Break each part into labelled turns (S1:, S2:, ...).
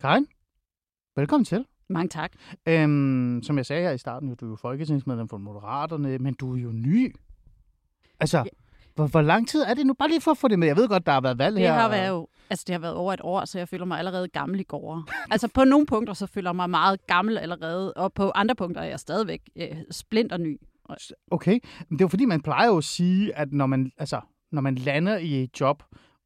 S1: Karin, velkommen til.
S2: Mange tak.
S1: Øhm, som jeg sagde her i starten, du er jo folketingsmedlem for Moderaterne, men du er jo ny. Altså, ja. hvor, hvor lang tid er det nu? Bare lige for at få det med. Jeg ved godt, der har været valg
S2: det
S1: her.
S2: Har været jo, altså, det har været over et år, så jeg føler mig allerede gammel i går. altså på nogle punkter, så føler jeg mig meget gammel allerede, og på andre punkter er jeg stadigvæk øh, splint og ny.
S1: Okay, men det er jo fordi, man plejer jo at sige, at når man, altså, når man lander i et job,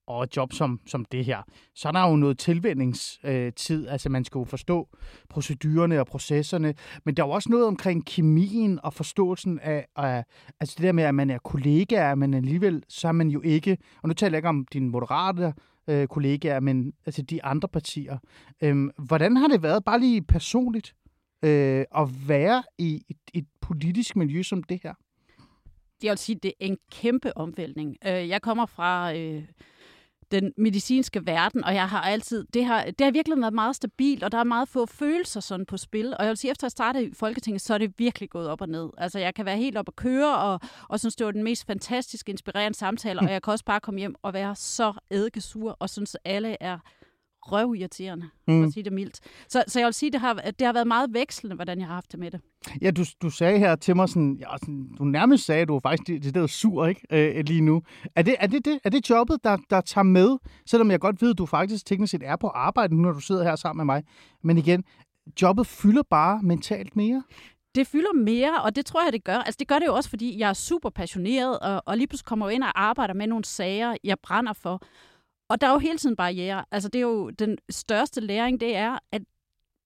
S1: og et job som, som det her, så er der jo noget tilvændingstid. Øh, altså man skal jo forstå procedurerne og processerne, men der er jo også noget omkring kemien og forståelsen af, af altså det der med, at man er kollegaer, men alligevel så er man jo ikke, og nu taler jeg ikke om dine moderate øh, kollegaer, men altså de andre partier. Øhm, hvordan har det været, bare lige personligt, øh, at være i et, et politisk miljø som det her?
S2: Jeg vil sige, det er en kæmpe omvæltning. Øh, jeg kommer fra øh, den medicinske verden, og jeg har altid, det har, det har virkelig været meget stabilt, og der er meget få følelser sådan på spil. Og jeg vil sige, efter jeg startede i Folketinget, så er det virkelig gået op og ned. Altså, jeg kan være helt op at køre, og, og synes, det var den mest fantastiske, inspirerende samtale, og jeg kan også bare komme hjem og være så eddikesur, og synes, alle er røvirriterende, mm. for at sige det mildt. Så, så jeg vil sige, det har, det har været meget vekslende, hvordan jeg har haft det med det.
S1: Ja, du, du sagde her til mig sådan, ja, sådan du nærmest sagde, at du var faktisk det, det der sur, ikke, øh, lige nu. Er det, er, det, det, er det jobbet, der, der tager med, selvom jeg godt ved, at du faktisk teknisk set er på arbejde, nu når du sidder her sammen med mig. Men igen, jobbet fylder bare mentalt mere?
S2: det fylder mere, og det tror jeg, det gør. Altså, det gør det jo også, fordi jeg er super passioneret, og, og lige pludselig kommer jeg ind og arbejder med nogle sager, jeg brænder for. Og der er jo hele tiden barriere. Altså, det er jo den største læring, det er, at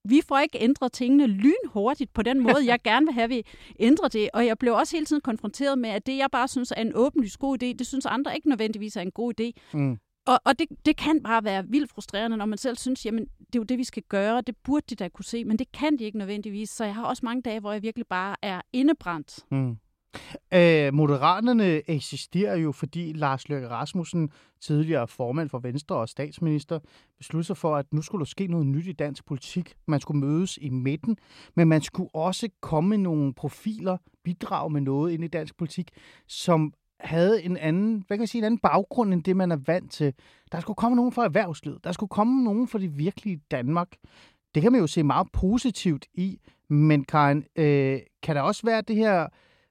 S2: vi får ikke ændret tingene lynhurtigt på den måde, jeg gerne vil have, at vi ændrer det. Og jeg blev også hele tiden konfronteret med, at det, jeg bare synes er en åbenlyst god idé, det synes andre ikke nødvendigvis er en god idé. Mm. Og, og det, det kan bare være vildt frustrerende, når man selv synes, jamen, det er jo det, vi skal gøre, det burde de da kunne se, men det kan de ikke nødvendigvis. Så jeg har også mange dage, hvor jeg virkelig bare er indebrændt. Mm.
S1: Øh, Moderaterne eksisterer jo, fordi Lars Løkke Rasmussen, tidligere formand for Venstre og statsminister, besluttede sig for, at nu skulle der ske noget nyt i dansk politik. Man skulle mødes i midten, men man skulle også komme med nogle profiler, bidrage med noget ind i dansk politik, som havde en anden, hvad kan jeg sige, en anden baggrund end det, man er vant til. Der skulle komme nogen fra erhvervslivet. Der skulle komme nogen fra det virkelige Danmark. Det kan man jo se meget positivt i, men Karen, øh, kan der også være det her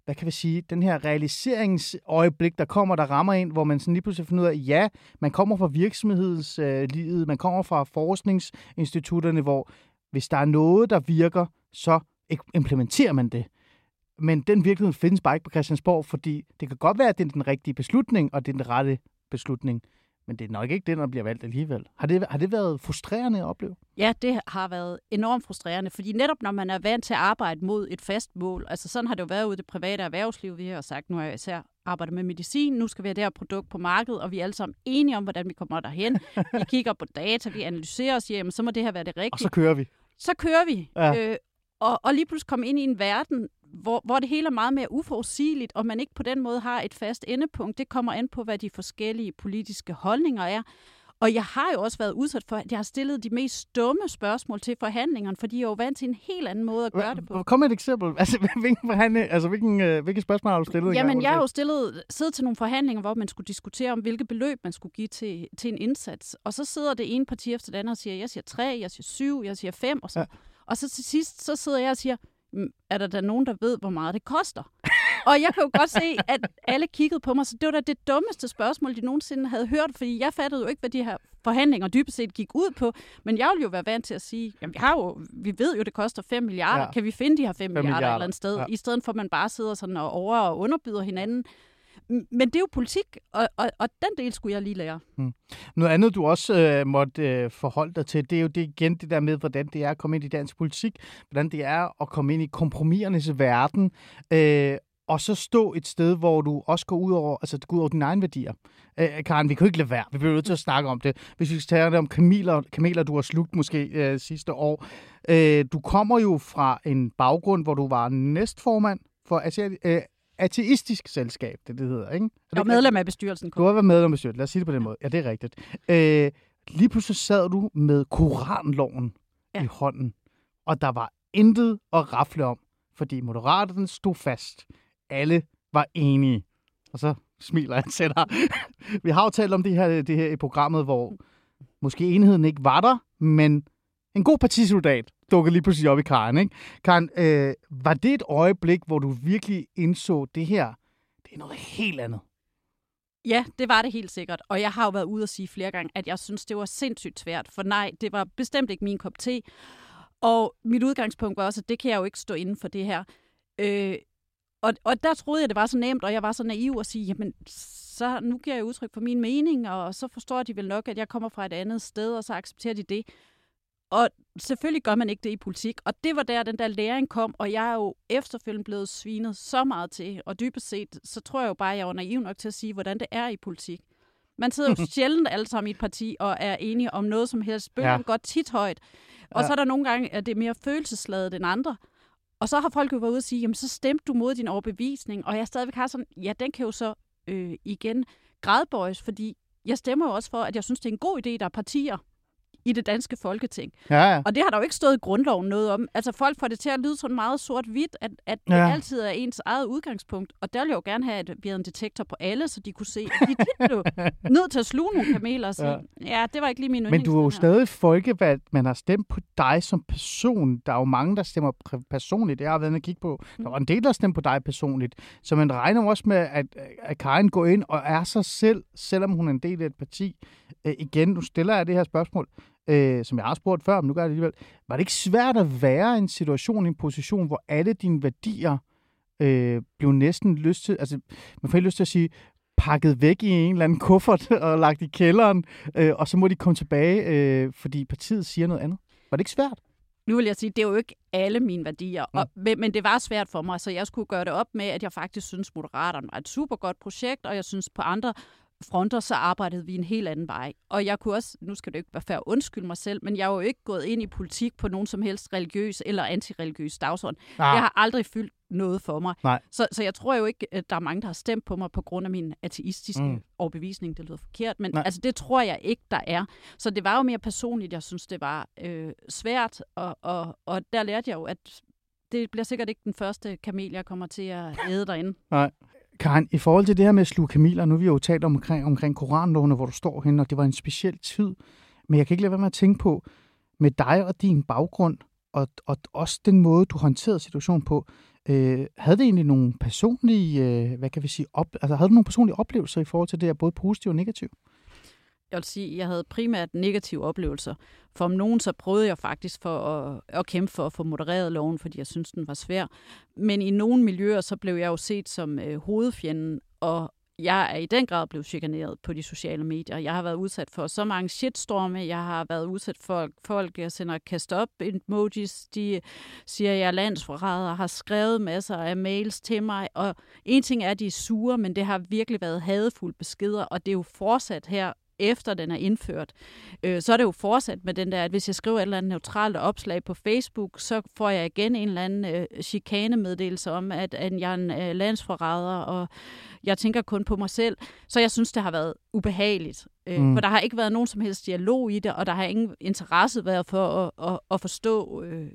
S1: hvad kan vi sige, den her realiseringsøjeblik, der kommer, der rammer ind, hvor man sådan lige pludselig finder ud af, ja, man kommer fra virksomhedslivet, man kommer fra forskningsinstitutterne, hvor hvis der er noget, der virker, så implementerer man det. Men den virkelighed findes bare ikke på Christiansborg, fordi det kan godt være, at det er den rigtige beslutning, og det er den rette beslutning. Men det er nok ikke det, der bliver valgt alligevel. Har det, har det været frustrerende at opleve?
S2: Ja, det har været enormt frustrerende, fordi netop når man er vant til at arbejde mod et fast mål, altså sådan har det jo været ude i det private erhvervsliv, vi har sagt, nu har jeg især arbejdet med medicin, nu skal vi have det her produkt på markedet, og vi er alle sammen enige om, hvordan vi kommer derhen. Vi kigger på data, vi analyserer og siger, jamen så må det her være det rigtige. Og
S1: så kører vi.
S2: Så kører vi. Ja. Øh, og, og lige pludselig komme ind i en verden, hvor, hvor det hele er meget mere uforudsigeligt, og man ikke på den måde har et fast endepunkt. Det kommer an på, hvad de forskellige politiske holdninger er. Og jeg har jo også været udsat for, at jeg har stillet de mest dumme spørgsmål til forhandlingerne, fordi jeg er jo vant til en helt anden måde at gøre det på.
S1: Kom med et eksempel. Altså, hvilken forhandling, altså, hvilken, øh, hvilke spørgsmål har du stillet?
S2: Jamen, jeg har jo stillet, siddet til nogle forhandlinger, hvor man skulle diskutere om, hvilke beløb man skulle give til, til en indsats. Og så sidder det ene parti efter det andet og siger, jeg siger tre, jeg siger syv, jeg siger fem, og så, ja. og så til sidst, så sidder jeg og siger, er der da nogen, der ved, hvor meget det koster? og jeg kan jo godt se, at alle kiggede på mig, så det var da det dummeste spørgsmål, de nogensinde havde hørt, fordi jeg fattede jo ikke, hvad de her forhandlinger dybest set gik ud på. Men jeg ville jo være vant til at sige, jamen vi, har jo, vi ved jo, det koster 5 milliarder. Ja. Kan vi finde de her 5, 5 milliarder, milliarder et eller andet sted? Ja. I stedet for, at man bare sidder sådan og over- og underbyder hinanden. Men det er jo politik, og, og, og den del skulle jeg lige lære. Hmm.
S1: Noget andet, du også øh, måtte øh, forholde dig til, det er jo det igen det der med, hvordan det er at komme ind i dansk politik, hvordan det er at komme ind i kompromisernes verden, øh, og så stå et sted, hvor du også går ud over, altså går ud over dine egne værdier. Øh, Karen, vi kan jo ikke lade være. Vi bliver nødt til at snakke om det. Hvis vi skal tale om kameler, kameler du har slugt måske øh, sidste år. Øh, du kommer jo fra en baggrund, hvor du var næstformand for asiat, øh, ateistisk selskab, det, det hedder, ikke?
S2: Så jeg var medlem af bestyrelsen.
S1: Du var medlem af bestyrelsen, lad os sige det på den måde. Ja, det er rigtigt. Øh, lige pludselig sad du med koranloven ja. i hånden, og der var intet at rafle om, fordi moderaterne stod fast. Alle var enige. Og så smiler han til dig. Vi har jo talt om det her, det her i programmet, hvor måske enheden ikke var der, men En god partisoldat dukker lige pludselig op i Karen, ikke? Karen, øh, var det et øjeblik, hvor du virkelig indså, det her, det er noget helt andet?
S2: Ja, det var det helt sikkert. Og jeg har jo været ude og sige flere gange, at jeg synes, det var sindssygt svært. For nej, det var bestemt ikke min kop te. Og mit udgangspunkt var også, at det kan jeg jo ikke stå inden for det her. Øh, og, og der troede jeg, det var så nemt, og jeg var så naiv at sige, jamen, så nu giver jeg udtryk for min mening, og så forstår de vel nok, at jeg kommer fra et andet sted, og så accepterer de det. Og selvfølgelig gør man ikke det i politik, og det var der, den der læring kom, og jeg er jo efterfølgende blevet svinet så meget til, og dybest set, så tror jeg jo bare, at jeg var naiv nok til at sige, hvordan det er i politik. Man sidder jo sjældent alle sammen i et parti og er enige om noget som helst. Bølgen ja. går tit højt. Og ja. så er der nogle gange, at det er mere følelsesladet end andre. Og så har folk jo været ude og sige, jamen så stemte du mod din overbevisning. Og jeg stadigvæk har sådan, ja, den kan jo så øh, igen gradbøjes, fordi jeg stemmer jo også for, at jeg synes, det er en god idé, der er partier, i det danske folketing.
S1: Ja, ja.
S2: Og det har der jo ikke stået i grundloven noget om. Altså folk får det til at lyde sådan meget sort-hvidt, at, at det ja. altid er ens eget udgangspunkt. Og der ville jeg jo gerne have, at vi havde en detektor på alle, så de kunne se, at de blev nødt til at sluge nogle kameler og sige, ja, ja det var ikke lige min
S1: Men du er jo stadig folkevalgt. Man har stemt på dig som person. Der er jo mange, der stemmer personligt. Det har jeg været at kigge på. Mm. Der var en del, der stemte på dig personligt. Så man regner også med, at, at Karin går ind og er sig selv, selvom hun er en del af et parti. Øh, igen, nu stiller jeg det her spørgsmål øh, som jeg har spurgt før, men nu gør jeg det alligevel. Var det ikke svært at være i en situation, i en position, hvor alle dine værdier øh, blev næsten lyst til, altså man får lyst til at sige, pakket væk i en eller anden kuffert og lagt i kælderen, øh, og så må de komme tilbage, øh, fordi partiet siger noget andet. Var det ikke svært?
S2: nu vil jeg sige, det er jo ikke alle mine værdier, og, men, men det var svært for mig, så jeg skulle gøre det op med, at jeg faktisk synes, Moderaterne var et super godt projekt, og jeg synes på andre fronter, så arbejdede vi en helt anden vej. Og jeg kunne også, nu skal det ikke være færd undskylde mig selv, men jeg er jo ikke gået ind i politik på nogen som helst religiøs eller antireligiøs dagsorden. Ah. Det har aldrig fyldt noget for mig.
S1: Nej.
S2: Så, så jeg tror jo ikke, at der er mange, der har stemt på mig på grund af min ateistiske mm. overbevisning. Det lyder forkert, men altså, det tror jeg ikke, der er. Så det var jo mere personligt, jeg synes, det var øh, svært, og, og, og der lærte jeg jo, at det bliver sikkert ikke den første kamel, jeg kommer til at æde derinde.
S1: Nej. Karen, i forhold til det her med at sluge kamiler, nu har vi jo talt om, omkring, omkring koranlovene, hvor du står henne, og det var en speciel tid. Men jeg kan ikke lade være med at tænke på, med dig og din baggrund, og, og også den måde, du håndterede situationen på, øh, havde det egentlig nogle personlige, øh, hvad kan vi sige, op, altså havde du nogle personlige oplevelser i forhold til det her, både positivt og negativt?
S2: Jeg vil sige, jeg havde primært negative oplevelser. For om nogen, så prøvede jeg faktisk for at, at kæmpe for at få modereret loven, fordi jeg synes, den var svær. Men i nogle miljøer, så blev jeg jo set som øh, hovedfjenden, og jeg er i den grad blevet chikaneret på de sociale medier. Jeg har været udsat for så mange shitstorme. Jeg har været udsat for folk, jeg sender kast op emojis. De siger, at jeg er landsforræder, har skrevet masser af mails til mig. Og en ting er, at de er sure, men det har virkelig været hadefulde beskeder, og det er jo fortsat her efter den er indført, øh, så er det jo fortsat med den der, at hvis jeg skriver et eller andet neutralt opslag på Facebook, så får jeg igen en eller anden øh, chikanemeddelelse om, at, at jeg er en øh, landsforræder, og jeg tænker kun på mig selv. Så jeg synes, det har været ubehageligt. Øh, mm. For der har ikke været nogen som helst dialog i det, og der har ingen interesse været for at, at, at forstå... Øh,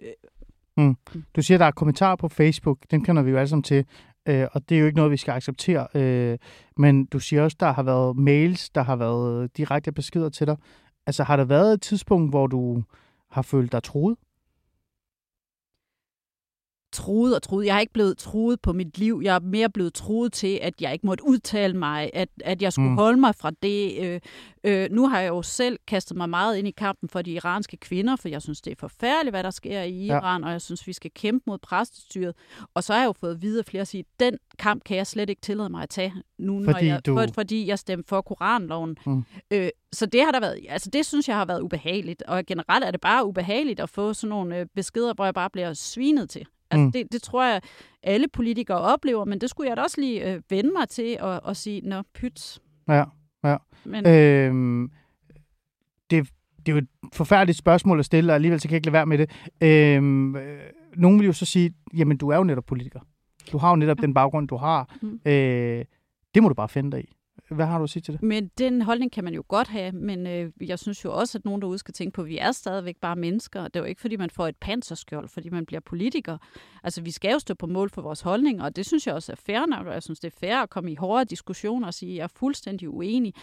S1: Mm. Du siger, der er kommentarer på Facebook. Den kender vi jo alle sammen til øh, og det er jo ikke noget, vi skal acceptere. Øh, men du siger også, der har været mails, der har været direkte beskeder til dig. Altså har der været et tidspunkt, hvor du har følt dig troet?
S2: Truet og truet. Jeg har ikke blevet truet på mit liv. Jeg er mere blevet truet til, at jeg ikke måtte udtale mig, at, at jeg skulle mm. holde mig fra det. Øh, øh, nu har jeg jo selv kastet mig meget ind i kampen for de iranske kvinder, for jeg synes, det er forfærdeligt, hvad der sker i Iran, ja. og jeg synes, vi skal kæmpe mod præstestyret. Og så har jeg jo fået videre flere at sige, at den kamp kan jeg slet ikke tillade mig at tage nu, fordi, når jeg, du... for, fordi jeg stemte for koranloven. Mm. Øh, så det har der været, altså det synes jeg har været ubehageligt, og generelt er det bare ubehageligt at få sådan nogle øh, beskeder, hvor jeg bare bliver svinet til. Altså, mm. det, det tror jeg, alle politikere oplever, men det skulle jeg da også lige øh, vende mig til og, og sige, nå, pyt.
S1: Ja, ja. Men... Øhm, det, det er jo et forfærdeligt spørgsmål at stille, og alligevel så kan jeg ikke lade være med det. Øhm, øh, nogen vil jo så sige, jamen du er jo netop politiker. Du har jo netop ja. den baggrund, du har. Mm. Øh, det må du bare finde dig i. Hvad har du at sige til det?
S2: Men den holdning kan man jo godt have, men øh, jeg synes jo også, at nogen derude skal tænke på, at vi er stadigvæk bare mennesker. Det er jo ikke, fordi man får et panserskjold, fordi man bliver politiker. Altså, vi skal jo stå på mål for vores holdning, og det synes jeg også er fair nok, og jeg synes, det er fair at komme i hårde diskussioner og sige, at jeg er fuldstændig uenig.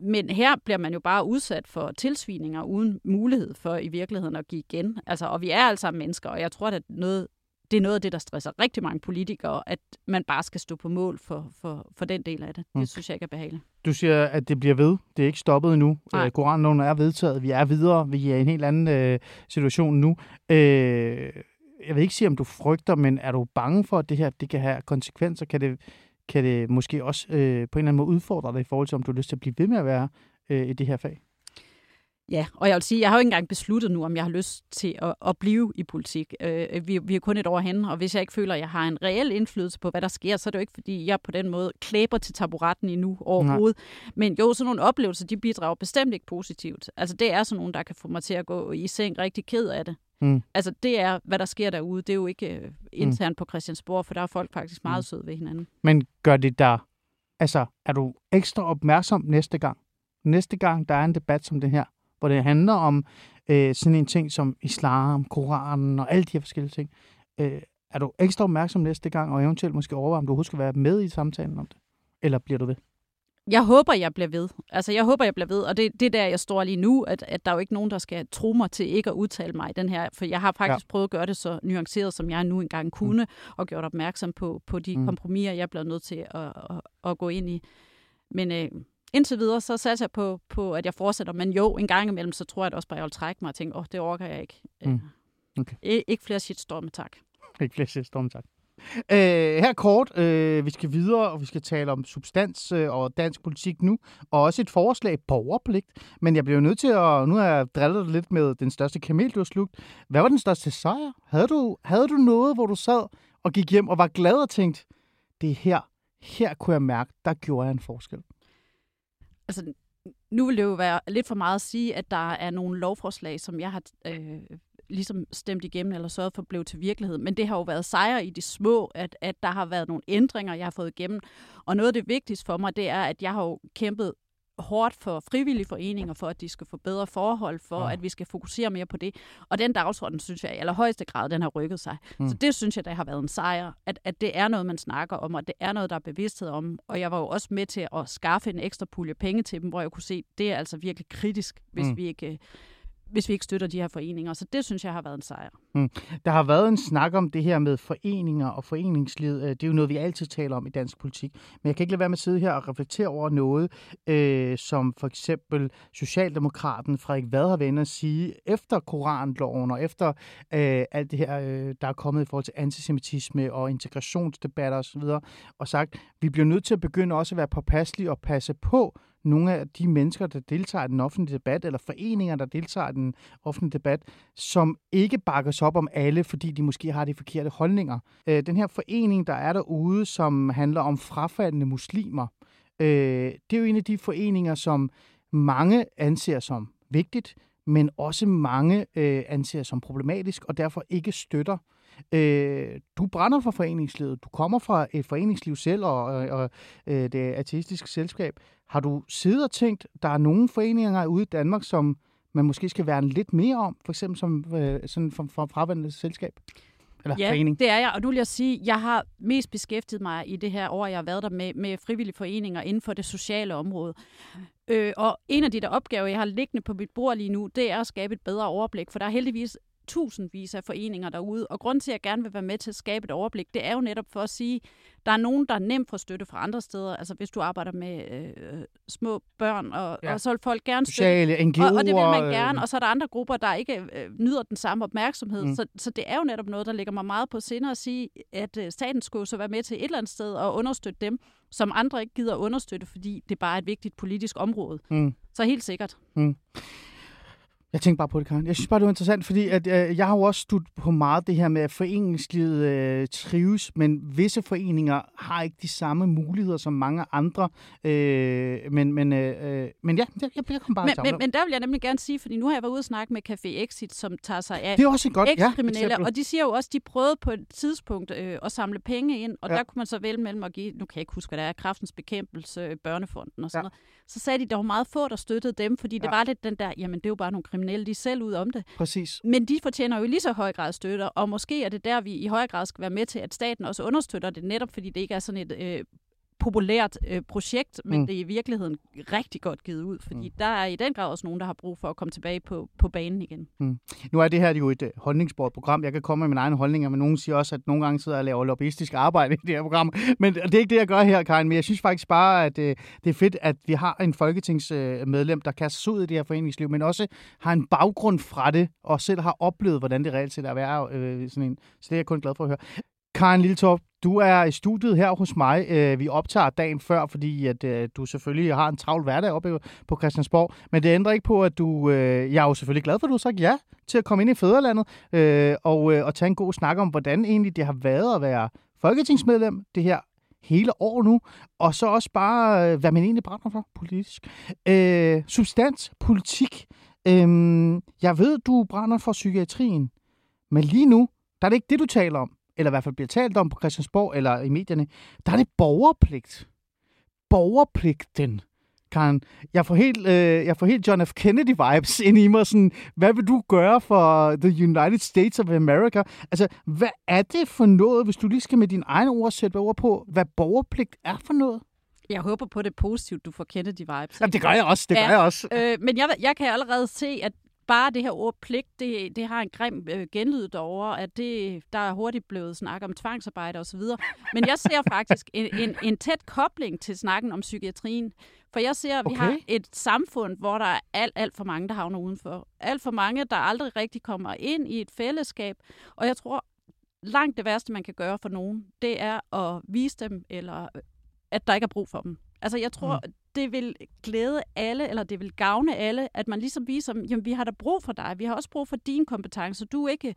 S2: men her bliver man jo bare udsat for tilsvininger uden mulighed for i virkeligheden at give igen. Altså, og vi er altså mennesker, og jeg tror, at noget, det er noget af det, der stresser rigtig mange politikere, at man bare skal stå på mål for, for, for den del af det. Det mm. synes jeg ikke er behageligt.
S1: Du siger, at det bliver ved. Det er ikke stoppet endnu. Nej. Øh, Koranloven er vedtaget. Vi er videre. Vi er i en helt anden øh, situation nu. Øh, jeg vil ikke sige, om du frygter, men er du bange for, at det her det kan have konsekvenser? Kan det, kan det måske også øh, på en eller anden måde udfordre dig i forhold til, om du har lyst til at blive ved med at være øh, i det her fag?
S2: Ja, og jeg vil sige, jeg har jo ikke engang besluttet nu, om jeg har lyst til at, at blive i politik. Øh, vi, vi er kun et år hen, og hvis jeg ikke føler, at jeg har en reel indflydelse på, hvad der sker, så er det jo ikke, fordi jeg på den måde klæber til taburetten endnu overhovedet. Nej. Men jo, sådan nogle oplevelser, de bidrager bestemt ikke positivt. Altså det er sådan nogle, der kan få mig til at gå i seng rigtig ked af det. Mm. Altså det er, hvad der sker derude. Det er jo ikke uh, internt mm. på Christiansborg, for der er folk faktisk meget mm. søde ved hinanden.
S1: Men gør det der, altså er du ekstra opmærksom næste gang? Næste gang, der er en debat som det her, hvor det handler om øh, sådan en ting som islam, Koranen og alle de her forskellige ting. Øh, er du ekstra opmærksom næste gang, og eventuelt måske overveje, om du overhovedet skal være med i samtalen om det? Eller bliver du ved?
S2: jeg håber, jeg bliver ved. Altså, jeg håber, jeg bliver ved. Og det, det er der, jeg står lige nu, at, at der er jo ikke nogen, der skal tro mig til ikke at udtale mig i den her. For jeg har faktisk ja. prøvet at gøre det så nuanceret, som jeg nu engang mm. kunne, mm. og gjort opmærksom på, på de mm. kompromiser, jeg bliver nødt til at, at, at gå ind i. Men øh, indtil videre, så satser jeg på, på, at jeg fortsætter. Men jo, en gang imellem, så tror jeg at også bare, at jeg vil trække mig og tænke, åh, oh, det orker jeg ikke. Mm. Okay. Ik- ikke flere shitstorme, tak.
S1: Ikke flere shitstorme, tak. Øh, her kort, øh, vi skal videre, og vi skal tale om substans øh, og dansk politik nu, og også et forslag borgerpligt. Men jeg bliver nødt til at, nu har jeg drillet lidt med den største kamel, du har slugt. Hvad var den største sejr? Havde du, havde du noget, hvor du sad og gik hjem og var glad og tænkte, det er her, her kunne jeg mærke, der gjorde jeg en forskel?
S2: Altså, nu vil det jo være lidt for meget at sige, at der er nogle lovforslag, som jeg har øh, ligesom stemt igennem eller sørget for blev til virkelighed. Men det har jo været sejre i de små, at, at der har været nogle ændringer, jeg har fået igennem. Og noget af det vigtigste for mig, det er, at jeg har jo kæmpet hårdt for frivillige foreninger, for at de skal få bedre forhold, for ja. at vi skal fokusere mere på det. Og den dagsorden, synes jeg i allerhøjeste grad, den har rykket sig. Mm. Så det synes jeg, der har været en sejr, at, at det er noget, man snakker om, og det er noget, der er bevidsthed om. Og jeg var jo også med til at skaffe en ekstra pulje penge til dem, hvor jeg kunne se, det er altså virkelig kritisk, hvis mm. vi ikke hvis vi ikke støtter de her foreninger. Så det synes jeg har været en sejr. Mm.
S1: Der har været en snak om det her med foreninger og foreningsliv. Øh, det er jo noget, vi altid taler om i dansk politik. Men jeg kan ikke lade være med at sidde her og reflektere over noget, øh, som for eksempel Socialdemokraten Frederik Vad har været at sige efter Koranloven og efter øh, alt det her, øh, der er kommet i forhold til antisemitisme og integrationsdebatter osv., og sagt, vi bliver nødt til at begynde også at være påpasselige og passe på, nogle af de mennesker, der deltager i den offentlige debat, eller foreninger, der deltager i den offentlige debat, som ikke bakkes op om alle, fordi de måske har de forkerte holdninger. Øh, den her forening, der er derude, som handler om frafaldende muslimer, øh, det er jo en af de foreninger, som mange anser som vigtigt, men også mange øh, anser som problematisk, og derfor ikke støtter Øh, du brænder for foreningslivet. Du kommer fra et foreningsliv selv og, og, og øh, det ateistiske selskab. Har du siddet og tænkt, der er nogle foreninger ude i Danmark, som man måske skal være lidt mere om, for eksempel som øh, sådan fra, fra fraværende selskab?
S2: Eller ja, forening. det er jeg. Og nu vil jeg sige, jeg har mest beskæftiget mig i det her år, jeg har været der med, med frivillige foreninger inden for det sociale område. Øh, og en af de der opgaver, jeg har liggende på mit bord lige nu, det er at skabe et bedre overblik, for der er heldigvis tusindvis af foreninger derude. Og grund til, at jeg gerne vil være med til at skabe et overblik, det er jo netop for at sige, der er nogen, der er nemt for støtte fra andre steder. Altså hvis du arbejder med øh, små børn, og, ja. og så vil folk gerne støtte.
S1: Sociale, NGO'er.
S2: Og, og det vil man gerne. Øh. Og så er der andre grupper, der ikke øh, nyder den samme opmærksomhed. Mm. Så, så det er jo netop noget, der ligger mig meget på sinde at sige, at øh, staten skulle så være med til et eller andet sted og understøtte dem, som andre ikke gider understøtte, fordi det bare er et vigtigt politisk område. Mm. Så helt sikkert. Mm.
S1: Jeg tænkte bare på det, Karen. Jeg synes bare, det var interessant, fordi at, øh, jeg har jo også studt på meget det her med, at foreningslivet øh, trives, men visse foreninger har ikke de samme muligheder som mange andre. Øh, men, men, øh, men ja, jeg, jeg, kom bare
S2: men, men, men der vil jeg nemlig gerne sige, fordi nu har jeg været ude og snakke med Café Exit, som tager sig af
S1: det er også godt,
S2: ekskriminelle, ja, og de siger jo også, at de prøvede på et tidspunkt øh, at samle penge ind, og ja. der kunne man så vælge mellem at give, nu kan jeg ikke huske, hvad der er, kraftens bekæmpelse, børnefonden og sådan ja. noget. Så sagde de, at der var meget få, der støttede dem, fordi det ja. var lidt den der, jamen det er jo bare nogle kriminelle, de selv ud om det.
S1: Præcis.
S2: Men de fortjener jo lige så høj grad støtte, og måske er det der, vi i høj grad skal være med til, at staten også understøtter det, netop fordi det ikke er sådan et øh, populært øh, projekt, men mm. det er i virkeligheden rigtig godt givet ud, fordi mm. der er i den grad også nogen, der har brug for at komme tilbage på, på banen igen. Mm.
S1: Nu er det her jo et uh, holdningsbordet program. Jeg kan komme med mine egne holdninger, men nogen siger også, at nogle gange sidder jeg og laver lobbyistisk arbejde i det her program. Men det er ikke det, jeg gør her, Karin. Men jeg synes faktisk bare, at uh, det er fedt, at vi har en folketingsmedlem, der kaster sig ud i det her foreningsliv, men også har en baggrund fra det, og selv har oplevet, hvordan det reelt set er at være øh, sådan en. Så det er jeg kun glad for at høre. Karen Lilletorp, du er i studiet her hos mig. Øh, vi optager dagen før, fordi at øh, du selvfølgelig har en travl hverdag oppe på Christiansborg. Men det ændrer ikke på, at du... Øh, jeg er jo selvfølgelig glad for, at du har sagt ja til at komme ind i Fæderlandet og, og tage en god snak om, hvordan egentlig det har været at være folketingsmedlem det her hele år nu, og så også bare, hvad man egentlig brænder for politisk. Øh, substans, politik. Øh, jeg ved, du brænder for psykiatrien, men lige nu, der er det ikke det, du taler om eller i hvert fald bliver talt om på Christiansborg eller i medierne, der er det borgerpligt. Borgerpligten. Karen, jeg får helt, øh, jeg får helt John F. Kennedy-vibes ind i mig. Sådan, hvad vil du gøre for the United States of America? Altså, hvad er det for noget, hvis du lige skal med dine egne ord sætte ord på, hvad borgerpligt er for noget?
S2: Jeg håber på det positivt, du får Kennedy-vibes.
S1: Jamen, det gør jeg også, det ja, gør jeg også.
S2: Øh, men jeg, jeg kan allerede se, at bare det her ord pligt, det, det har en grim øh, genlyd derovre, at det, der er hurtigt blevet snakket om tvangsarbejde osv. Men jeg ser faktisk en, en, en tæt kobling til snakken om psykiatrien. For jeg ser, at vi okay. har et samfund, hvor der er alt, alt for mange, der havner udenfor. Alt for mange, der aldrig rigtig kommer ind i et fællesskab. Og jeg tror, langt det værste, man kan gøre for nogen, det er at vise dem, eller at der ikke er brug for dem. Altså, jeg tror, mm. det vil glæde alle, eller det vil gavne alle, at man ligesom viser, jamen, vi har da brug for dig. Vi har også brug for dine kompetencer. Du er ikke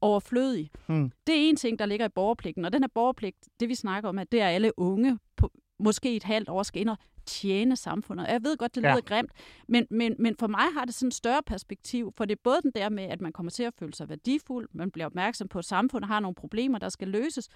S2: overflødig. Mm. Det er en ting, der ligger i borgerpligten, og den her borgerpligt, det vi snakker om, at det er alle unge, på, måske et halvt år skal ind og tjene samfundet. Jeg ved godt, det lyder ja. grimt, men, men, men for mig har det sådan et større perspektiv, for det er både den der med, at man kommer til at føle sig værdifuld, man bliver opmærksom på, at samfundet har nogle problemer, der skal løses,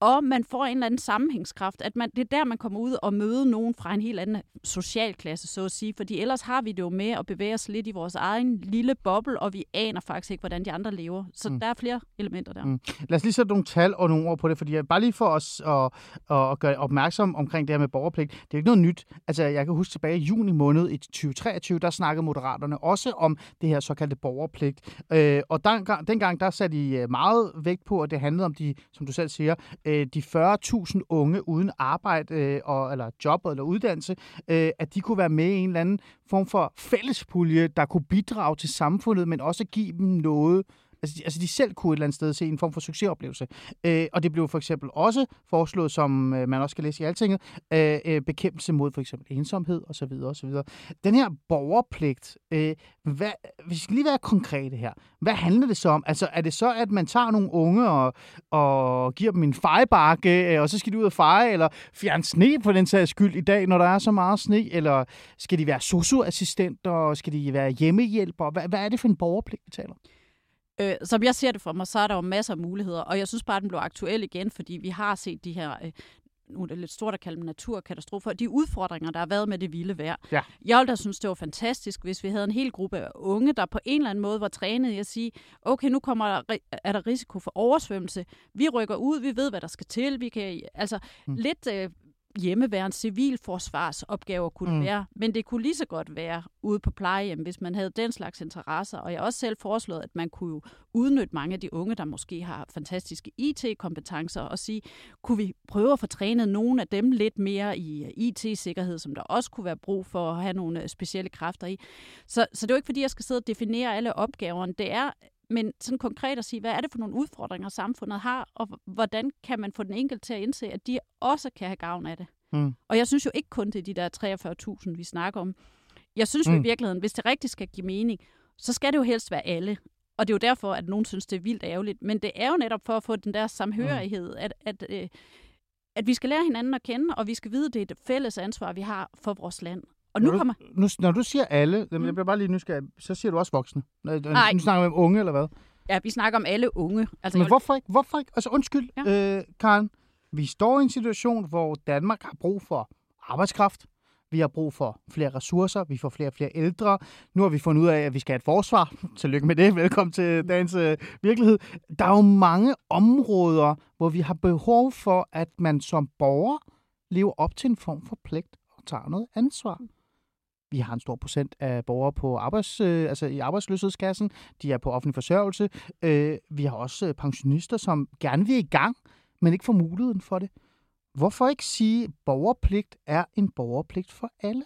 S2: og man får en eller anden sammenhængskraft, at man, det er der, man kommer ud og møder nogen fra en helt anden social klasse, så at sige, fordi ellers har vi det jo med at bevæge os lidt i vores egen lille boble, og vi aner faktisk ikke, hvordan de andre lever. Så mm. der er flere elementer der. Mm.
S1: Lad os lige sætte nogle tal og nogle ord på det, fordi jeg, bare lige for os at, at gøre opmærksom omkring det her med borgerpligt, det er ikke noget nyt. Altså, jeg kan huske tilbage i juni måned i 2023, der snakkede Moderaterne også om det her såkaldte borgerpligt. Øh, og dengang, dengang der satte de øh, meget vægt på, at det handlede om de, som du selv siger, øh, de 40.000 unge uden arbejde, øh, og, eller job eller uddannelse, øh, at de kunne være med i en eller anden form for fællespulje, der kunne bidrage til samfundet, men også give dem noget, altså, de, altså de selv kunne et eller andet sted se en form for succesoplevelse. Øh, og det blev for eksempel også foreslået, som øh, man også skal læse i altinget, øh, øh, bekæmpelse mod for eksempel ensomhed osv. osv. Den her borgerpligt, øh, hvad, vi skal lige være konkrete her. Hvad handler det så om? Altså er det så, at man tager nogle unge og, og giver dem en fejebakke, øh, og så skal de ud og feje, eller fjerne sne på den sags skyld i dag, når der er så meget sne, eller skal de være socioassistenter, skal de være hjemmehjælpere? Hvad, hvad er det for en borgerpligt, vi taler
S2: Øh, som jeg ser det for mig, så er der jo masser af muligheder, og jeg synes bare, at den blev aktuel igen, fordi vi har set de her øh, nu er det lidt stort at kalde dem naturkatastrofer, de udfordringer, der har været med det vilde vejr. Ja. Jeg ville da synes, det var fantastisk, hvis vi havde en hel gruppe af unge, der på en eller anden måde var trænet i at sige, okay, nu kommer der, er der risiko for oversvømmelse. Vi rykker ud, vi ved, hvad der skal til. Vi kan, altså, mm. lidt øh, hjemmeværende civilforsvarsopgaver kunne mm. være, men det kunne lige så godt være ude på plejehjem, hvis man havde den slags interesser. Og jeg har også selv foreslået, at man kunne udnytte mange af de unge, der måske har fantastiske IT-kompetencer, og sige, kunne vi prøve at få trænet nogle af dem lidt mere i IT-sikkerhed, som der også kunne være brug for at have nogle specielle kræfter i. Så, så det er jo ikke, fordi jeg skal sidde og definere alle opgaverne. Det er men sådan konkret at sige, hvad er det for nogle udfordringer, samfundet har, og hvordan kan man få den enkelte til at indse, at de også kan have gavn af det. Mm. Og jeg synes jo ikke kun, det er de der 43.000, vi snakker om. Jeg synes mm. jo i mm. virkeligheden, hvis det rigtigt skal give mening, så skal det jo helst være alle. Og det er jo derfor, at nogen synes, det er vildt ærgerligt. Men det er jo netop for at få den der samhørighed, mm. at, at, øh, at vi skal lære hinanden at kende, og vi skal vide, at det er et fælles ansvar, vi har for vores land. Og nu
S1: når,
S2: kommer...
S1: nu, når du siger alle, mm. jeg bliver bare lige nysgerrig, så siger du også voksne. Nej. Nu snakker vi om unge, eller hvad?
S2: Ja, vi snakker om alle unge.
S1: Altså, Men hvorfor ikke? Hvorfor ikke? Altså undskyld, ja. øh, Karen. Vi står i en situation, hvor Danmark har brug for arbejdskraft. Vi har brug for flere ressourcer. Vi får flere og flere ældre. Nu har vi fundet ud af, at vi skal have et forsvar. Tillykke med det. Velkommen til dagens øh, virkelighed. Der er jo mange områder, hvor vi har behov for, at man som borger lever op til en form for pligt og tager noget ansvar. Vi har en stor procent af borgere på arbejds, øh, altså i arbejdsløshedskassen. De er på offentlig forsørgelse. Øh, vi har også øh, pensionister, som gerne vil i gang, men ikke får muligheden for det. Hvorfor ikke sige, at borgerpligt er en borgerpligt for alle?